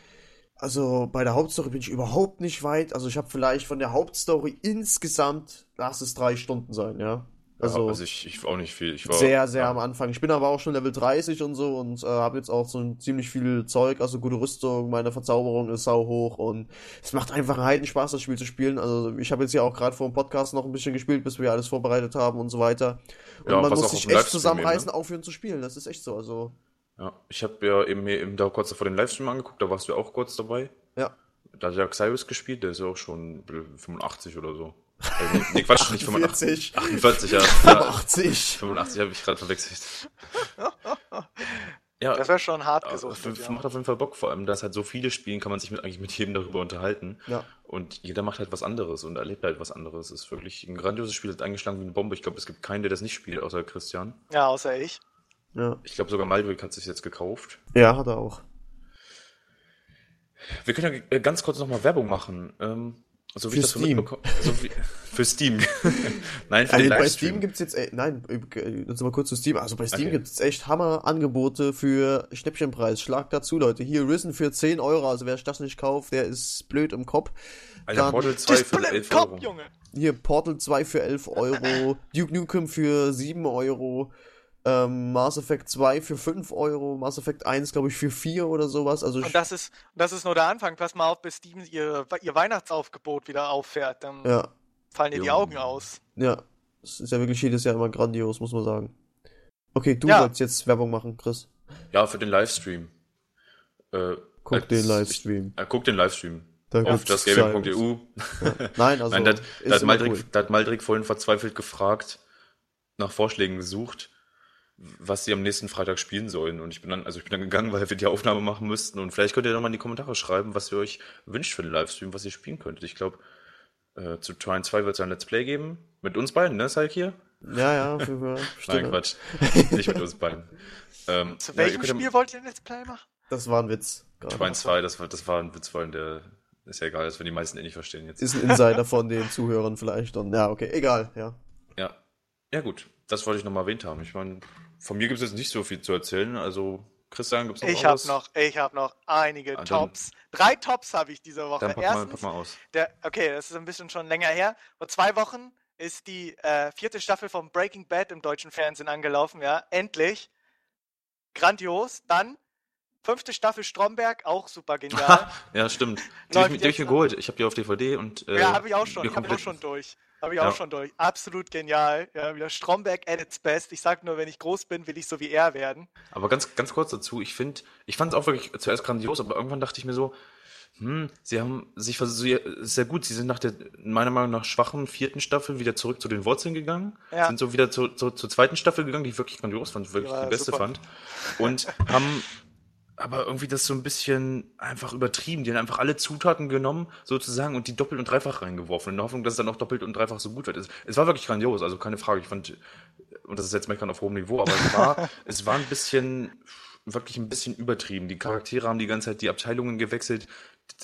also bei der Hauptstory bin ich überhaupt nicht weit. Also ich habe vielleicht von der Hauptstory insgesamt, lass es drei Stunden sein, ja. Also, Also, ich, ich auch nicht viel. Ich war, sehr, sehr ja. am Anfang. Ich bin aber auch schon Level 30 und so und äh, habe jetzt auch so ein ziemlich viel Zeug, also gute Rüstung, meine Verzauberung ist sau hoch und es macht einfach einen Heidenspaß, das Spiel zu spielen. Also ich habe jetzt ja auch gerade vor dem Podcast noch ein bisschen gespielt, bis wir alles vorbereitet haben und so weiter. Und Ja, man muss sich echt Livestream zusammenreißen, eben, aufhören zu spielen. Das ist echt so. Also Ja, ich habe ja eben mir eben da kurz davor den Livestream angeguckt, da warst du ja auch kurz dabei. ja. Da hat ja Cyrus gespielt, der ist ja auch schon 85 oder so. Äh, nee, nee, Quatsch, nicht 85. 40, 48, ja. ja 80. 85 habe ich gerade verwechselt. Ja, Das wäre schon hart gesucht. ja. macht auf jeden Fall Bock, vor allem, dass halt so viele spielen, kann man sich mit, eigentlich mit jedem darüber unterhalten. Ja. Und jeder macht halt was anderes und erlebt halt was anderes. Ist wirklich ein grandioses Spiel, hat eingeschlagen wie eine Bombe. Ich glaube, es gibt keinen, der das nicht spielt, außer Christian. Ja, außer ich. Ja. Ich glaube, sogar Maldrick hat sich jetzt gekauft. ja, hat er auch. Wir können ja äh, ganz kurz nochmal Werbung machen. Ähm, so wie Für Steam. So wie, für Steam. Nein, für Also den bei Livestream. Steam gibt's jetzt, äh, nein, äh, jetzt mal kurz zu Steam. Also bei Steam Okay. gibt's echt Hammer-Angebote für Schnäppchenpreis. Schlag dazu, Leute. Hier Risen für 10 Euro. Also wer sich das nicht kauft, der ist blöd im Kopf. Alter, Dann- Portal 2 für Display im 11 Kopf, Euro. Junge. Hier Portal 2 für 11 Euro. Duke Nukem für 7 Euro. Ähm, Mass Effect 2 für 5 Euro. Mass Effect 1, glaube ich, für 4 oder sowas. Also Und das ist, das ist nur der Anfang. Pass mal auf, bis Steam ihr, ihr Weihnachtsaufgebot wieder auffährt. Dann ja, fallen dir die. Augen aus. ja. Es ist ja wirklich jedes Jahr immer grandios, muss man sagen. Okay, du Ja. sollst jetzt Werbung machen, Chris. Ja, für den Livestream. Äh, Guck als- den Livestream. Ich, äh, guck den Livestream. Da auf dasgaming.eu. Nein, also Nein, da, hat Maldrick, cool. da hat Maldrick vorhin verzweifelt gefragt, nach Vorschlägen gesucht, was sie am nächsten Freitag spielen sollen. Und ich bin dann, also ich bin dann gegangen, weil wir die Aufnahme machen müssten. Und vielleicht könnt ihr doch mal in die Kommentare schreiben, was ihr euch wünscht für den Livestream, was ihr spielen könntet. Ich glaube, äh, zu Trine 2 wird es ein Let's Play geben. Mit uns beiden, ne, Salk hier? Ja, ja, für, für Nein. Quatsch. Nicht mit uns beiden. Ähm, Zu ja, welchem ja- Spiel wollt ihr ein Let's Play machen? Das war ein Witz. Trine 2, das war, das war ein Witz, allem der ist ja egal, das werden die meisten eh nicht verstehen jetzt. Ist ein Insider von den Zuhörern vielleicht. Und ja, okay, egal, ja. Ja. Ja, gut. Das wollte ich nochmal erwähnt haben. Ich meine, von mir gibt es jetzt nicht so viel zu erzählen, also Christian, gibt's noch Ich habe was? noch, ich habe noch einige Ah, Tops. Drei Tops habe ich diese Woche. Dann pack mal, pack Erstens, mal aus. der, okay, das ist ein bisschen schon länger her. Vor zwei Wochen ist die äh, vierte Staffel von Breaking Bad im deutschen Fernsehen angelaufen, ja. Endlich. Grandios. Dann fünfte Staffel Stromberg, auch super genial. Ja, stimmt. Die habe ich, hab ich mir geholt. Ich habe die auf DVD und. Äh, ja, habe ich auch schon. mir Habe ich auch schon durch. Habe ich Ja. auch schon durch. Absolut genial. Ja, wieder Stromberg at its best. Ich sag nur, wenn ich groß bin, will ich so wie er werden. Aber ganz, ganz kurz dazu, ich finde, ich fand es auch wirklich zuerst grandios, aber irgendwann dachte ich mir so, hm, sie haben sich sehr gut, sie sind nach der, meiner Meinung nach, schwachen vierten Staffel wieder zurück zu den Wurzeln gegangen, Ja. sind so wieder zu, zu, zur zweiten Staffel gegangen, die ich wirklich grandios fand, wirklich Ja, die beste super. fand. Und haben aber irgendwie das so ein bisschen einfach übertrieben. Die haben einfach alle Zutaten genommen, sozusagen, und die doppelt und dreifach reingeworfen, in der Hoffnung, dass es dann auch doppelt und dreifach so gut wird. Es, es war wirklich grandios, also keine Frage. Ich fand, und das ist jetzt meckern auf hohem Niveau, aber es war, es war ein bisschen, wirklich ein bisschen übertrieben. Die Charaktere haben die ganze Zeit die Abteilungen gewechselt.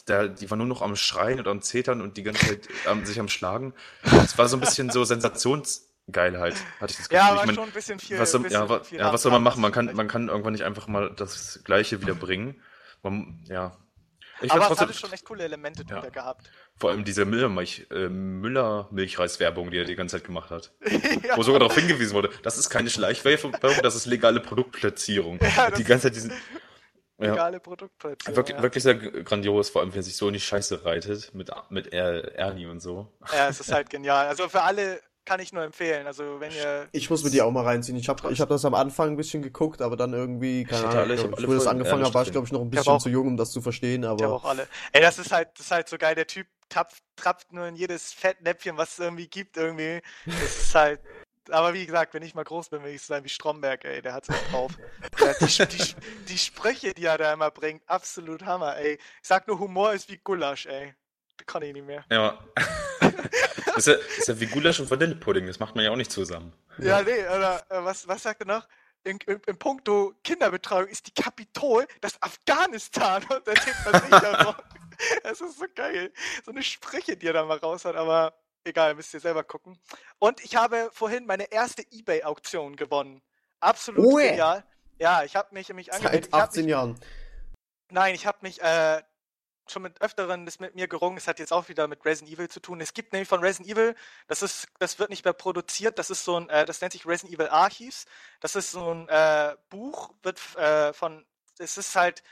Da, die waren nur noch am Schreien und am Zetern und die ganze Zeit ähm, sich am Schlagen. Es war so ein bisschen so Sensationsgeilheit, hatte ich das Gefühl. Ja, ich war mein, schon ein bisschen viel. was soll, bisschen ja, wa, viel ja, was soll man machen? Man kann, man kann irgendwann nicht einfach mal das Gleiche wieder bringen. Man, ja. Ich Aber es hatte trotzdem, schon echt coole Elemente Ja. wieder gehabt. vor allem diese Müller-Milch, äh, Müller-Milchreis-Werbung, die er die ganze Zeit gemacht hat. ja. Wo sogar darauf hingewiesen wurde, das ist keine Schleichwerbung, das ist legale Produktplatzierung. Ja, die ganze Zeit diesen, Legale Produktplatzierung. wirklich, wirklich sehr grandios, vor allem wenn er sich so in die Scheiße reitet, mit, mit er, Ernie und so. Ja, es ist halt genial. Also für alle kann ich nur empfehlen. Also wenn ihr. Ich muss mir die auch mal reinziehen. Ich habe ich hab das am Anfang ein bisschen geguckt, aber dann irgendwie, keine hätte alle- ich Ahnung, hab wo ich das angefangen habe, war ich glaube ich noch ein Ich bisschen auch- zu jung, um das zu verstehen, aber auch alle. Ey, das ist halt, das ist halt so geil. Der Typ tapft, trapft nur in jedes Fettnäpfchen, was es irgendwie gibt, irgendwie. Das ist halt. Aber wie gesagt, wenn ich mal groß bin, will ich so sein wie Stromberg, ey, der hat's echt drauf. Die, die, die Sprüche, die er da immer bringt, absolut Hammer, ey. Ich sag nur, Humor ist wie Gulasch, ey. Kann ich nicht mehr. Ja. Das, ist ja, das ist ja wie Gulasch und Vanillepudding, das macht man ja auch nicht zusammen. Ja, nee, oder äh, was, was sagt er noch? In, in, in puncto Kinderbetreuung ist die Kapitol das Afghanistan und der Typ das nicht davon. Das ist so geil. So eine Sprüche, die er da mal raus hat, aber egal, müsst ihr selber gucken. Und ich habe vorhin meine erste Ebay-Auktion gewonnen. Absolut Ue. genial. Ja, ich habe mich nämlich angemeldet. seit Ich hab 18 mich, Jahren. Nein, ich habe mich äh, schon mit öfteren das mit mir gerungen. Es hat jetzt auch wieder mit Resident Evil zu tun. Es gibt nämlich von Resident Evil, das ist, das wird nicht mehr produziert. Das ist so ein, äh, das nennt sich Resident Evil Archives. Das ist so ein äh, Buch, wird äh, von, es ist halt,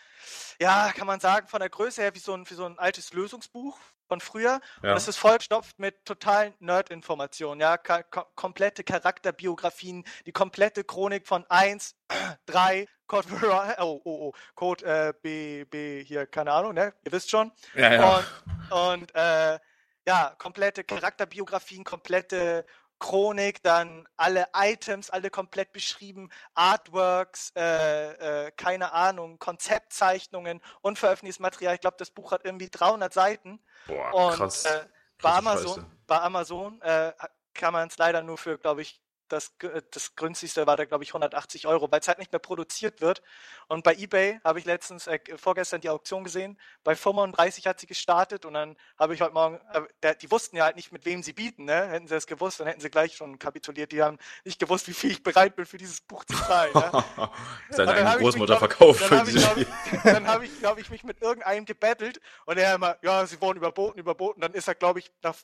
ja, kann man sagen, von der Größe her wie so ein, wie so ein altes Lösungsbuch von früher. Ja. Und es ist vollgestopft mit totalen Nerd-Informationen, ja, ka ko komplette Charakterbiografien, die komplette Chronik von 1, 3, Code Veron oh, oh, oh, Code äh, B, B, hier, keine Ahnung, ne? Ihr wisst schon. Ja, ja. Und, und äh, ja, komplette Charakterbiografien, komplette Chronik, dann alle Items, alle komplett beschrieben, Artworks, äh, äh, keine Ahnung, Konzeptzeichnungen, unveröffentlichtes Material. Ich glaube, das Buch hat irgendwie 300 Seiten. Boah, Und krass. äh, bei Amazon, Scheiße. bei Amazon äh, kann man es leider nur für, glaube ich, das, g- das günstigste war da, glaube ich, 180 Euro, weil es halt nicht mehr produziert wird. Und bei eBay habe ich letztens, äh, vorgestern die Auktion gesehen. Bei 35 hat sie gestartet und dann habe ich heute Morgen, äh, die wussten ja halt nicht, mit wem sie bieten, ne? Hätten sie das gewusst, dann hätten sie gleich schon kapituliert. Die haben nicht gewusst, wie viel ich bereit bin, für dieses Buch zu zahlen. Ne? Seine eigene Großmutter glaub- verkauft Dann für habe ich, dieses glaub Spiel. ich, dann hab ich, glaub ich, mich mit irgendeinem gebettelt und er immer, ja, sie wurden überboten, überboten. Dann ist er, glaube ich, nach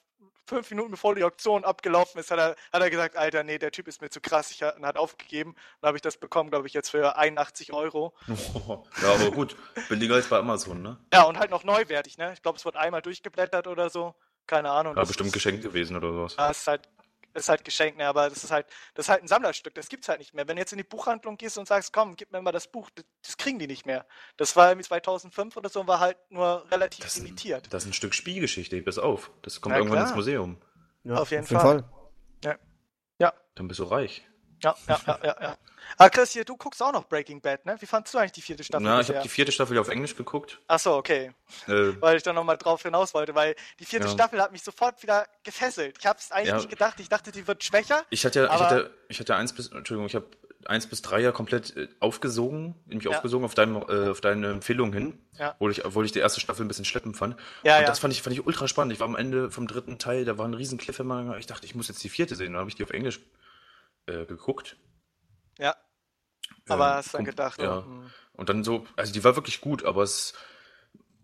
fünf Minuten, bevor die Auktion abgelaufen ist, hat er, hat er gesagt, Alter, nee, der Typ ist mir zu krass. Ich hat, hat aufgegeben. Dann habe ich das bekommen, glaube ich, jetzt für 81 Euro. ja, aber gut. Billiger als bei Amazon, ne? Ja, und halt noch neuwertig, ne? Ich glaube, es wird einmal durchgeblättert oder so. Keine Ahnung. Ja, bestimmt ist, geschenkt gewesen oder sowas. Ja, ist halt, ist halt geschenkt, ne? aber das ist halt, das ist halt ein Sammlerstück, das gibt's halt nicht mehr. Wenn du jetzt in die Buchhandlung gehst und sagst, komm, gib mir mal das Buch, das, das kriegen die nicht mehr. Das war irgendwie 2005 oder so und war halt nur relativ Das ist, ein, limitiert. das ist ein Stück Spielgeschichte, bis auf. Das kommt Ja, irgendwann klar. ins Museum. Ja, Auf jeden Fall. Dann bist du reich. Ja, ja, ja, ja, ja. Ah, Chris, hier, du guckst auch noch Breaking Bad, ne? Wie fandst du eigentlich die vierte Staffel Na, ich habe die vierte Staffel ja auf Englisch geguckt. Achso, okay. Äh, Weil ich da nochmal drauf hinaus wollte, weil die vierte Ja. Staffel hat mich sofort wieder gefesselt. Ich habe es eigentlich Ja. nicht gedacht. Ich dachte, die wird schwächer. ich hatte, ich Aber- hatte, ich hatte eins bis, Entschuldigung, ich habe eins bis drei ja komplett äh, aufgesogen, nämlich Ja. aufgesogen auf, deinem, äh, auf deine Empfehlung hin, Ja. obwohl, ich, obwohl ich die erste Staffel ein bisschen schleppend fand. Ja, und ja. das fand ich, fand ich ultra spannend. Ich war am Ende vom dritten Teil, da war ein riesen Cliffhanger. Ich dachte, ich muss jetzt die vierte sehen. Dann habe ich die auf Englisch äh, geguckt. Ja. Aber Ähm, hast dann und- gedacht, ja. hm, Und dann so, also die war wirklich gut, aber es,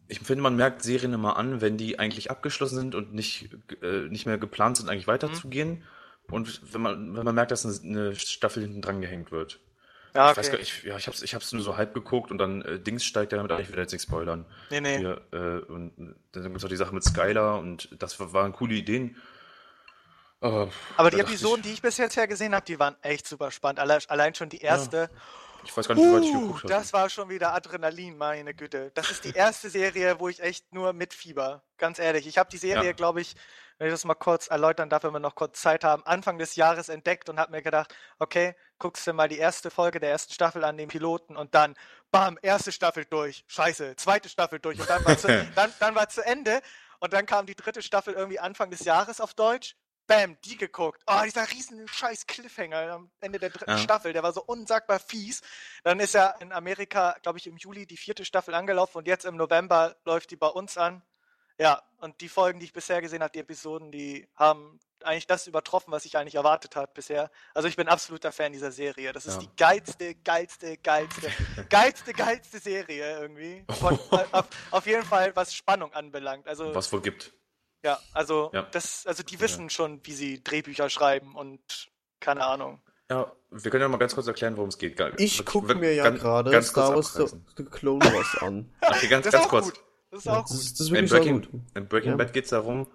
ich finde, man merkt Serien immer an, wenn die eigentlich abgeschlossen sind und nicht, äh, nicht mehr geplant sind, eigentlich weiterzugehen. Und wenn man, wenn man merkt, dass eine, eine Staffel hinten dran gehängt wird. ja, Ich weiß okay. gar nicht, ja, ich hab's, ich hab's nur so halb geguckt und dann äh, Dings steigt ja damit eigentlich wieder jetzt nicht spoilern. Nee, nee. Hier, äh, und dann gibt's auch die Sache mit Skylar und das war- waren coole Ideen. Aber, Aber die Episoden, ich, die ich bis jetzt her gesehen habe, die waren echt super spannend. Alle, allein schon die erste. ich weiß gar nicht, wie weit ich geguckt habe. das war schon wieder Adrenalin, meine Güte. Das ist die erste Serie, wo ich echt nur mitfieber. Ganz ehrlich. Ich habe die Serie, Ja. glaube ich, wenn ich das mal kurz erläutern darf, wenn wir noch kurz Zeit haben, Anfang des Jahres entdeckt und habe mir gedacht, okay, guckst du mal die erste Folge der ersten Staffel an, den Piloten und dann, bam, erste Staffel durch. Scheiße, zweite Staffel durch und dann war, zu, dann, dann war zu Ende und dann kam die dritte Staffel irgendwie Anfang des Jahres auf Deutsch. Bam, die geguckt. Oh, dieser riesen scheiß Cliffhanger am Ende der dritten Ja. Staffel, der war so unsagbar fies. Dann ist ja in Amerika, glaube ich, im Juli die vierte Staffel angelaufen und jetzt im November läuft die bei uns an. Ja, und die Folgen, die ich bisher gesehen habe, die Episoden, die haben eigentlich das übertroffen, was ich eigentlich erwartet habe bisher. Also ich bin absoluter Fan dieser Serie. Das ist Ja. die geilste, geilste, geilste, geilste, geilste Serie irgendwie. Von, auf, auf jeden Fall, was Spannung anbelangt. Also Was wohl gibt. Ja, also Ja. das, also die wissen schon, wie sie Drehbücher schreiben und keine Ahnung. Ja, wir können ja mal ganz kurz erklären, worum es geht. Ich gucke mir ja gerade Star Wars. The, Clone Wars an. Okay, ganz, Das ist ganz auch kurz. gut. Das ist Ja, auch das, gut. ist, das ist In Breaking, gut. in Breaking Ja. Bad geht es darum,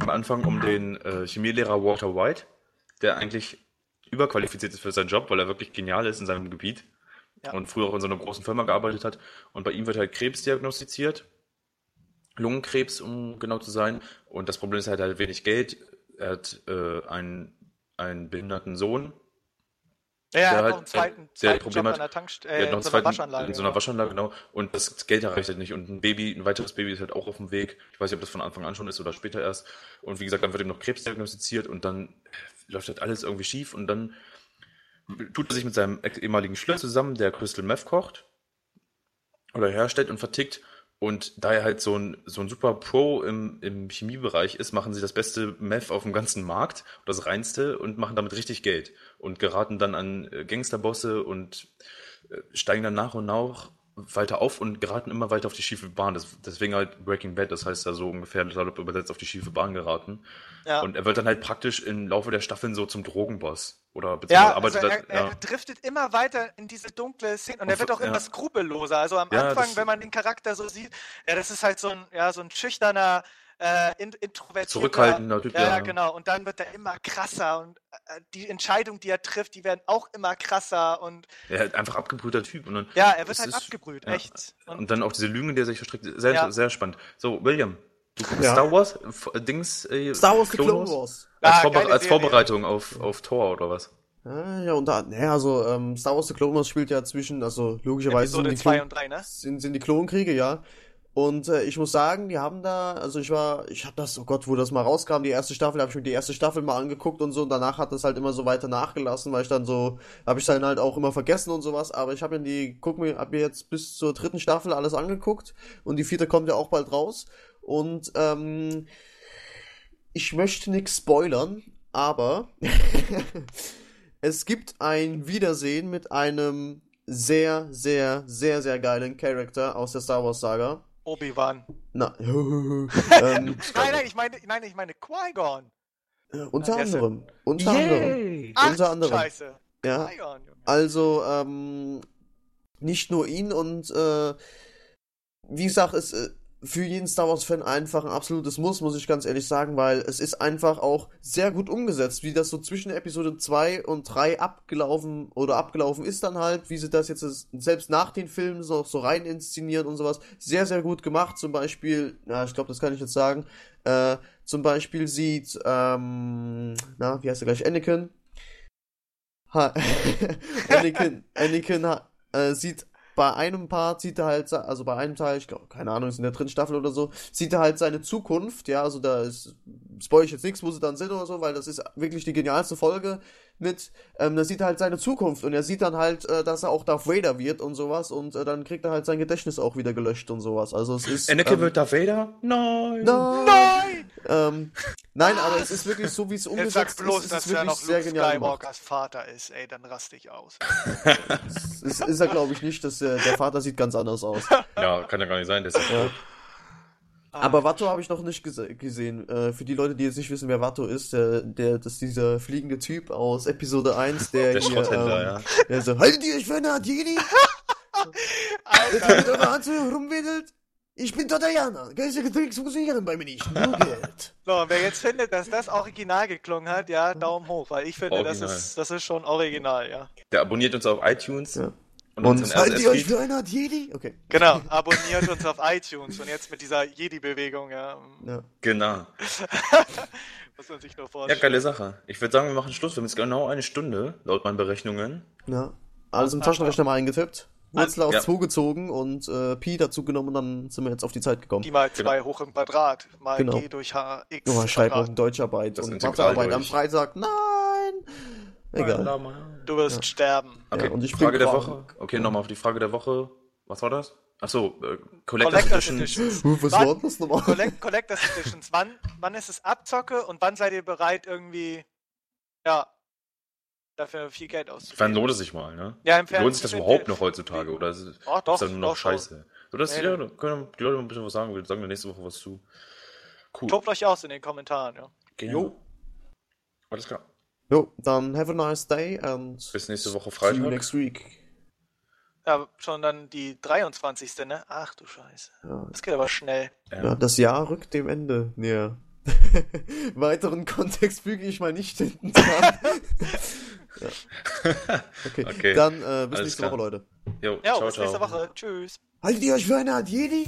am Anfang um den äh, Chemielehrer Walter White, der eigentlich überqualifiziert ist für seinen Job, weil er wirklich genial ist in seinem Gebiet Ja. und früher auch in so einer großen Firma gearbeitet hat. Und bei ihm wird halt Krebs diagnostiziert, Lungenkrebs, um genau zu sein. Und das Problem ist halt halt wenig Geld. Er hat äh, einen, einen behinderten Sohn, Ja, er der hat halt, noch einen zweiten, der zweiten Problem Job hat- an der hat äh, noch in einen so zweiten, Waschanlage. in so einer. Waschanlage, genau. Und das Geld erreicht halt nicht. Und ein Baby, ein weiteres Baby ist halt auch auf dem Weg. Ich weiß nicht, ob das von Anfang an schon ist oder später erst. Und wie gesagt, dann wird ihm noch Krebs diagnostiziert und dann läuft halt alles irgendwie schief und dann tut er sich mit seinem ehemaligen Schüler zusammen, der Crystal Meth kocht oder herstellt und vertickt. Und da er halt so ein, so ein super Pro im, im Chemiebereich ist, machen sie das beste Meth auf dem ganzen Markt, das reinste und machen damit richtig Geld und geraten dann an äh, Gangsterbosse und äh, steigen dann nach und nach weiter auf und geraten immer weiter auf die schiefe Bahn. Das, deswegen halt Breaking Bad, das heißt ja so ungefähr salopp übersetzt auf die schiefe Bahn geraten. Ja. Und er wird dann halt praktisch im Laufe der Staffeln so zum Drogenboss. Oder Ja, also er, er, er driftet immer weiter in diese dunkle Szene und er Und wird auch ja. immer skrupelloser. Also am Ja, Anfang, wenn man den Charakter so sieht, ja, das ist halt so ein, ja, so ein schüchterner, äh, in, introvertierter. Zurückhaltender Typ, ja, ja. ja, genau. Und dann wird er immer krasser und äh, die Entscheidungen, die er trifft, die werden auch immer krasser und er ist einfach abgebrühter Typ. Und dann, ja, er wird halt ist- abgebrüht, ja. echt. Und, dann auch diese Lügen, die er sich verstrickt. Sehr, Ja. sehr spannend. So, William, du guckst Ja. Star Wars? F Dings? Äh, Star Wars The Clone Wars. Als, Ah, Vorbe als. Vorbereitung auf, auf Tor oder was? Ja, und da, naja, also, ähm, Star Wars The Clone Wars spielt ja zwischen, also, logischerweise sind die, 2 Klon und 3, ne? sind, sind die Klonkriege, ja. Und äh, ich muss sagen, die haben da, also ich war, ich habe das, oh Gott, wo das mal rauskam, die erste Staffel, habe ich mir die erste Staffel mal angeguckt und so, und danach hat das halt immer so weiter nachgelassen, weil ich dann so, habe ich dann halt auch immer vergessen und sowas, aber ich habe mir die, guck mir, hab mir jetzt bis zur dritten Staffel alles angeguckt und die vierte kommt ja auch bald raus und ähm, ich möchte nichts spoilern, aber es gibt ein Wiedersehen mit einem sehr, sehr, sehr, sehr geilen Charakter aus der Star Wars Saga. Obi-Wan. Na, ähm, Nein, nein, ich meine, nein, ich meine Qui-Gon. unter anderem, unter anderem, Ach, unter anderem, Scheiße. ja. Also, ähm, nicht nur ihn und, äh, wie gesagt, es äh, für jeden Star Wars-Fan einfach ein absolutes Muss, muss ich ganz ehrlich sagen, weil es ist einfach auch sehr gut umgesetzt, wie das so zwischen Episode 2 und 3 abgelaufen oder abgelaufen ist dann halt, wie sie das jetzt selbst nach den Filmen so, so rein inszenieren und sowas. Sehr, sehr gut gemacht. Zum Beispiel, ja, ich glaube, das kann ich jetzt sagen, äh, zum Beispiel sieht, ähm, na, wie heißt er gleich, Anakin, Ha Anakin, Anakin ha äh, sieht bei einem Part sieht er halt, also bei einem Teil, ich glaube, keine Ahnung, ist in der dritten Staffel oder so, sieht er halt seine Zukunft, ja, also da ist, spoil ich jetzt nichts, wo sie dann sind oder so, weil das ist wirklich die genialste Folge. Mit, ähm, er sieht halt seine Zukunft und er sieht dann halt, äh, dass er auch Darth Vader wird und sowas und äh, dann kriegt er halt sein Gedächtnis auch wieder gelöscht und sowas. Also es ist. Anakin ähm, wird Darth Vader? Nein. Nein! Nein! Ähm, nein, aber es ist wirklich so, wie es Jetzt umgesetzt sag ist. bloß, ist dass es er wirklich noch sehr Luke genial gemacht. Skywalkers Vater ist, ey, dann raste ich aus. Das ist, ist er, glaube ich, nicht. Dass, äh, der Vater sieht ganz anders aus. Ja, kann ja gar nicht sein. Der ist Ja. Ja. Aber Watto habe ich noch nicht gese gesehen. Äh, für die Leute, die jetzt nicht wissen, wer Watto ist, der, der, das ist dieser fliegende Typ aus Episode 1, der, Der hier, ähm, ja. der so, haltet ihr euch für eine Art Jedi? Jetzt Alter, mit eurer Hand so rumwedelt? Ich bin Tatayana. Geistige Tricks funktionieren bei mir nicht. Nur Geld. so, und wer jetzt findet, dass das original geklungen hat, ja, Daumen hoch, weil ich finde, das ist, das ist schon original, ja. Der abonniert uns auf iTunes. Ja. Und, Und haltet ihr euch für eine Art Jedi? Okay. Genau, abonniert uns auf iTunes und jetzt mit dieser Jedi-Bewegung, ja, Ja. Genau. muss man sich nur Ja, vorstellen. geile Sache. Ich würde sagen, wir machen Schluss. Wir haben jetzt genau eine Stunde, laut meinen Berechnungen. ja. Alles im Taschenrechner mal eingetippt. Wurzel aus Ja. 2 gezogen und äh, Pi dazu genommen und dann sind wir jetzt auf die Zeit gekommen. Die mal 2 hoch im Quadrat, mal Genau. G durch H, X. Junge, Quadrat. Schreibung, Deutscharbeit Das und Mathearbeit am. Freitag. Nein! Egal. Du wirst sterben. Okay, Ja, und ich bin Frage der krank. Woche. Okay, nochmal auf die Frage der Woche. Was war das? Achso, äh, Collector's Collectors Edition. Editions. Was Wann- war das nochmal? Collect Collectors Editions. Wann, wann ist es Abzocke und wann seid ihr bereit, irgendwie, ja, dafür viel Geld auszugeben? Wann lohnt es sich mal, ne? Ja, im Lohnt sich das Fernsehen- überhaupt noch heutzutage? Oder ist es Oh, doch, ist das nur noch doch schon. scheiße? So, dass Nee, die. Leute, können die Leute mal ein bisschen was sagen. Wir sagen wir nächste Woche was zu. Cool. Tobt euch aus in den Kommentaren, ja. Jo. Alles klar. Jo, dann have a nice day and Bis nächste Woche see you Freitag. next week. Ja, schon dann die 23. ne? Ach du Scheiße. Ja, Das geht aber schnell. ja, das Jahr rückt dem Ende näher. Weiteren Kontext füge ich mal nicht hinten dran. ja. okay. Okay. dann äh, bis Alles nächste klar. Woche, Leute. Jo, Ja, ciao, bis nächste ciao. Woche. Tschüss. Haltet ihr euch für eine Art Jedi?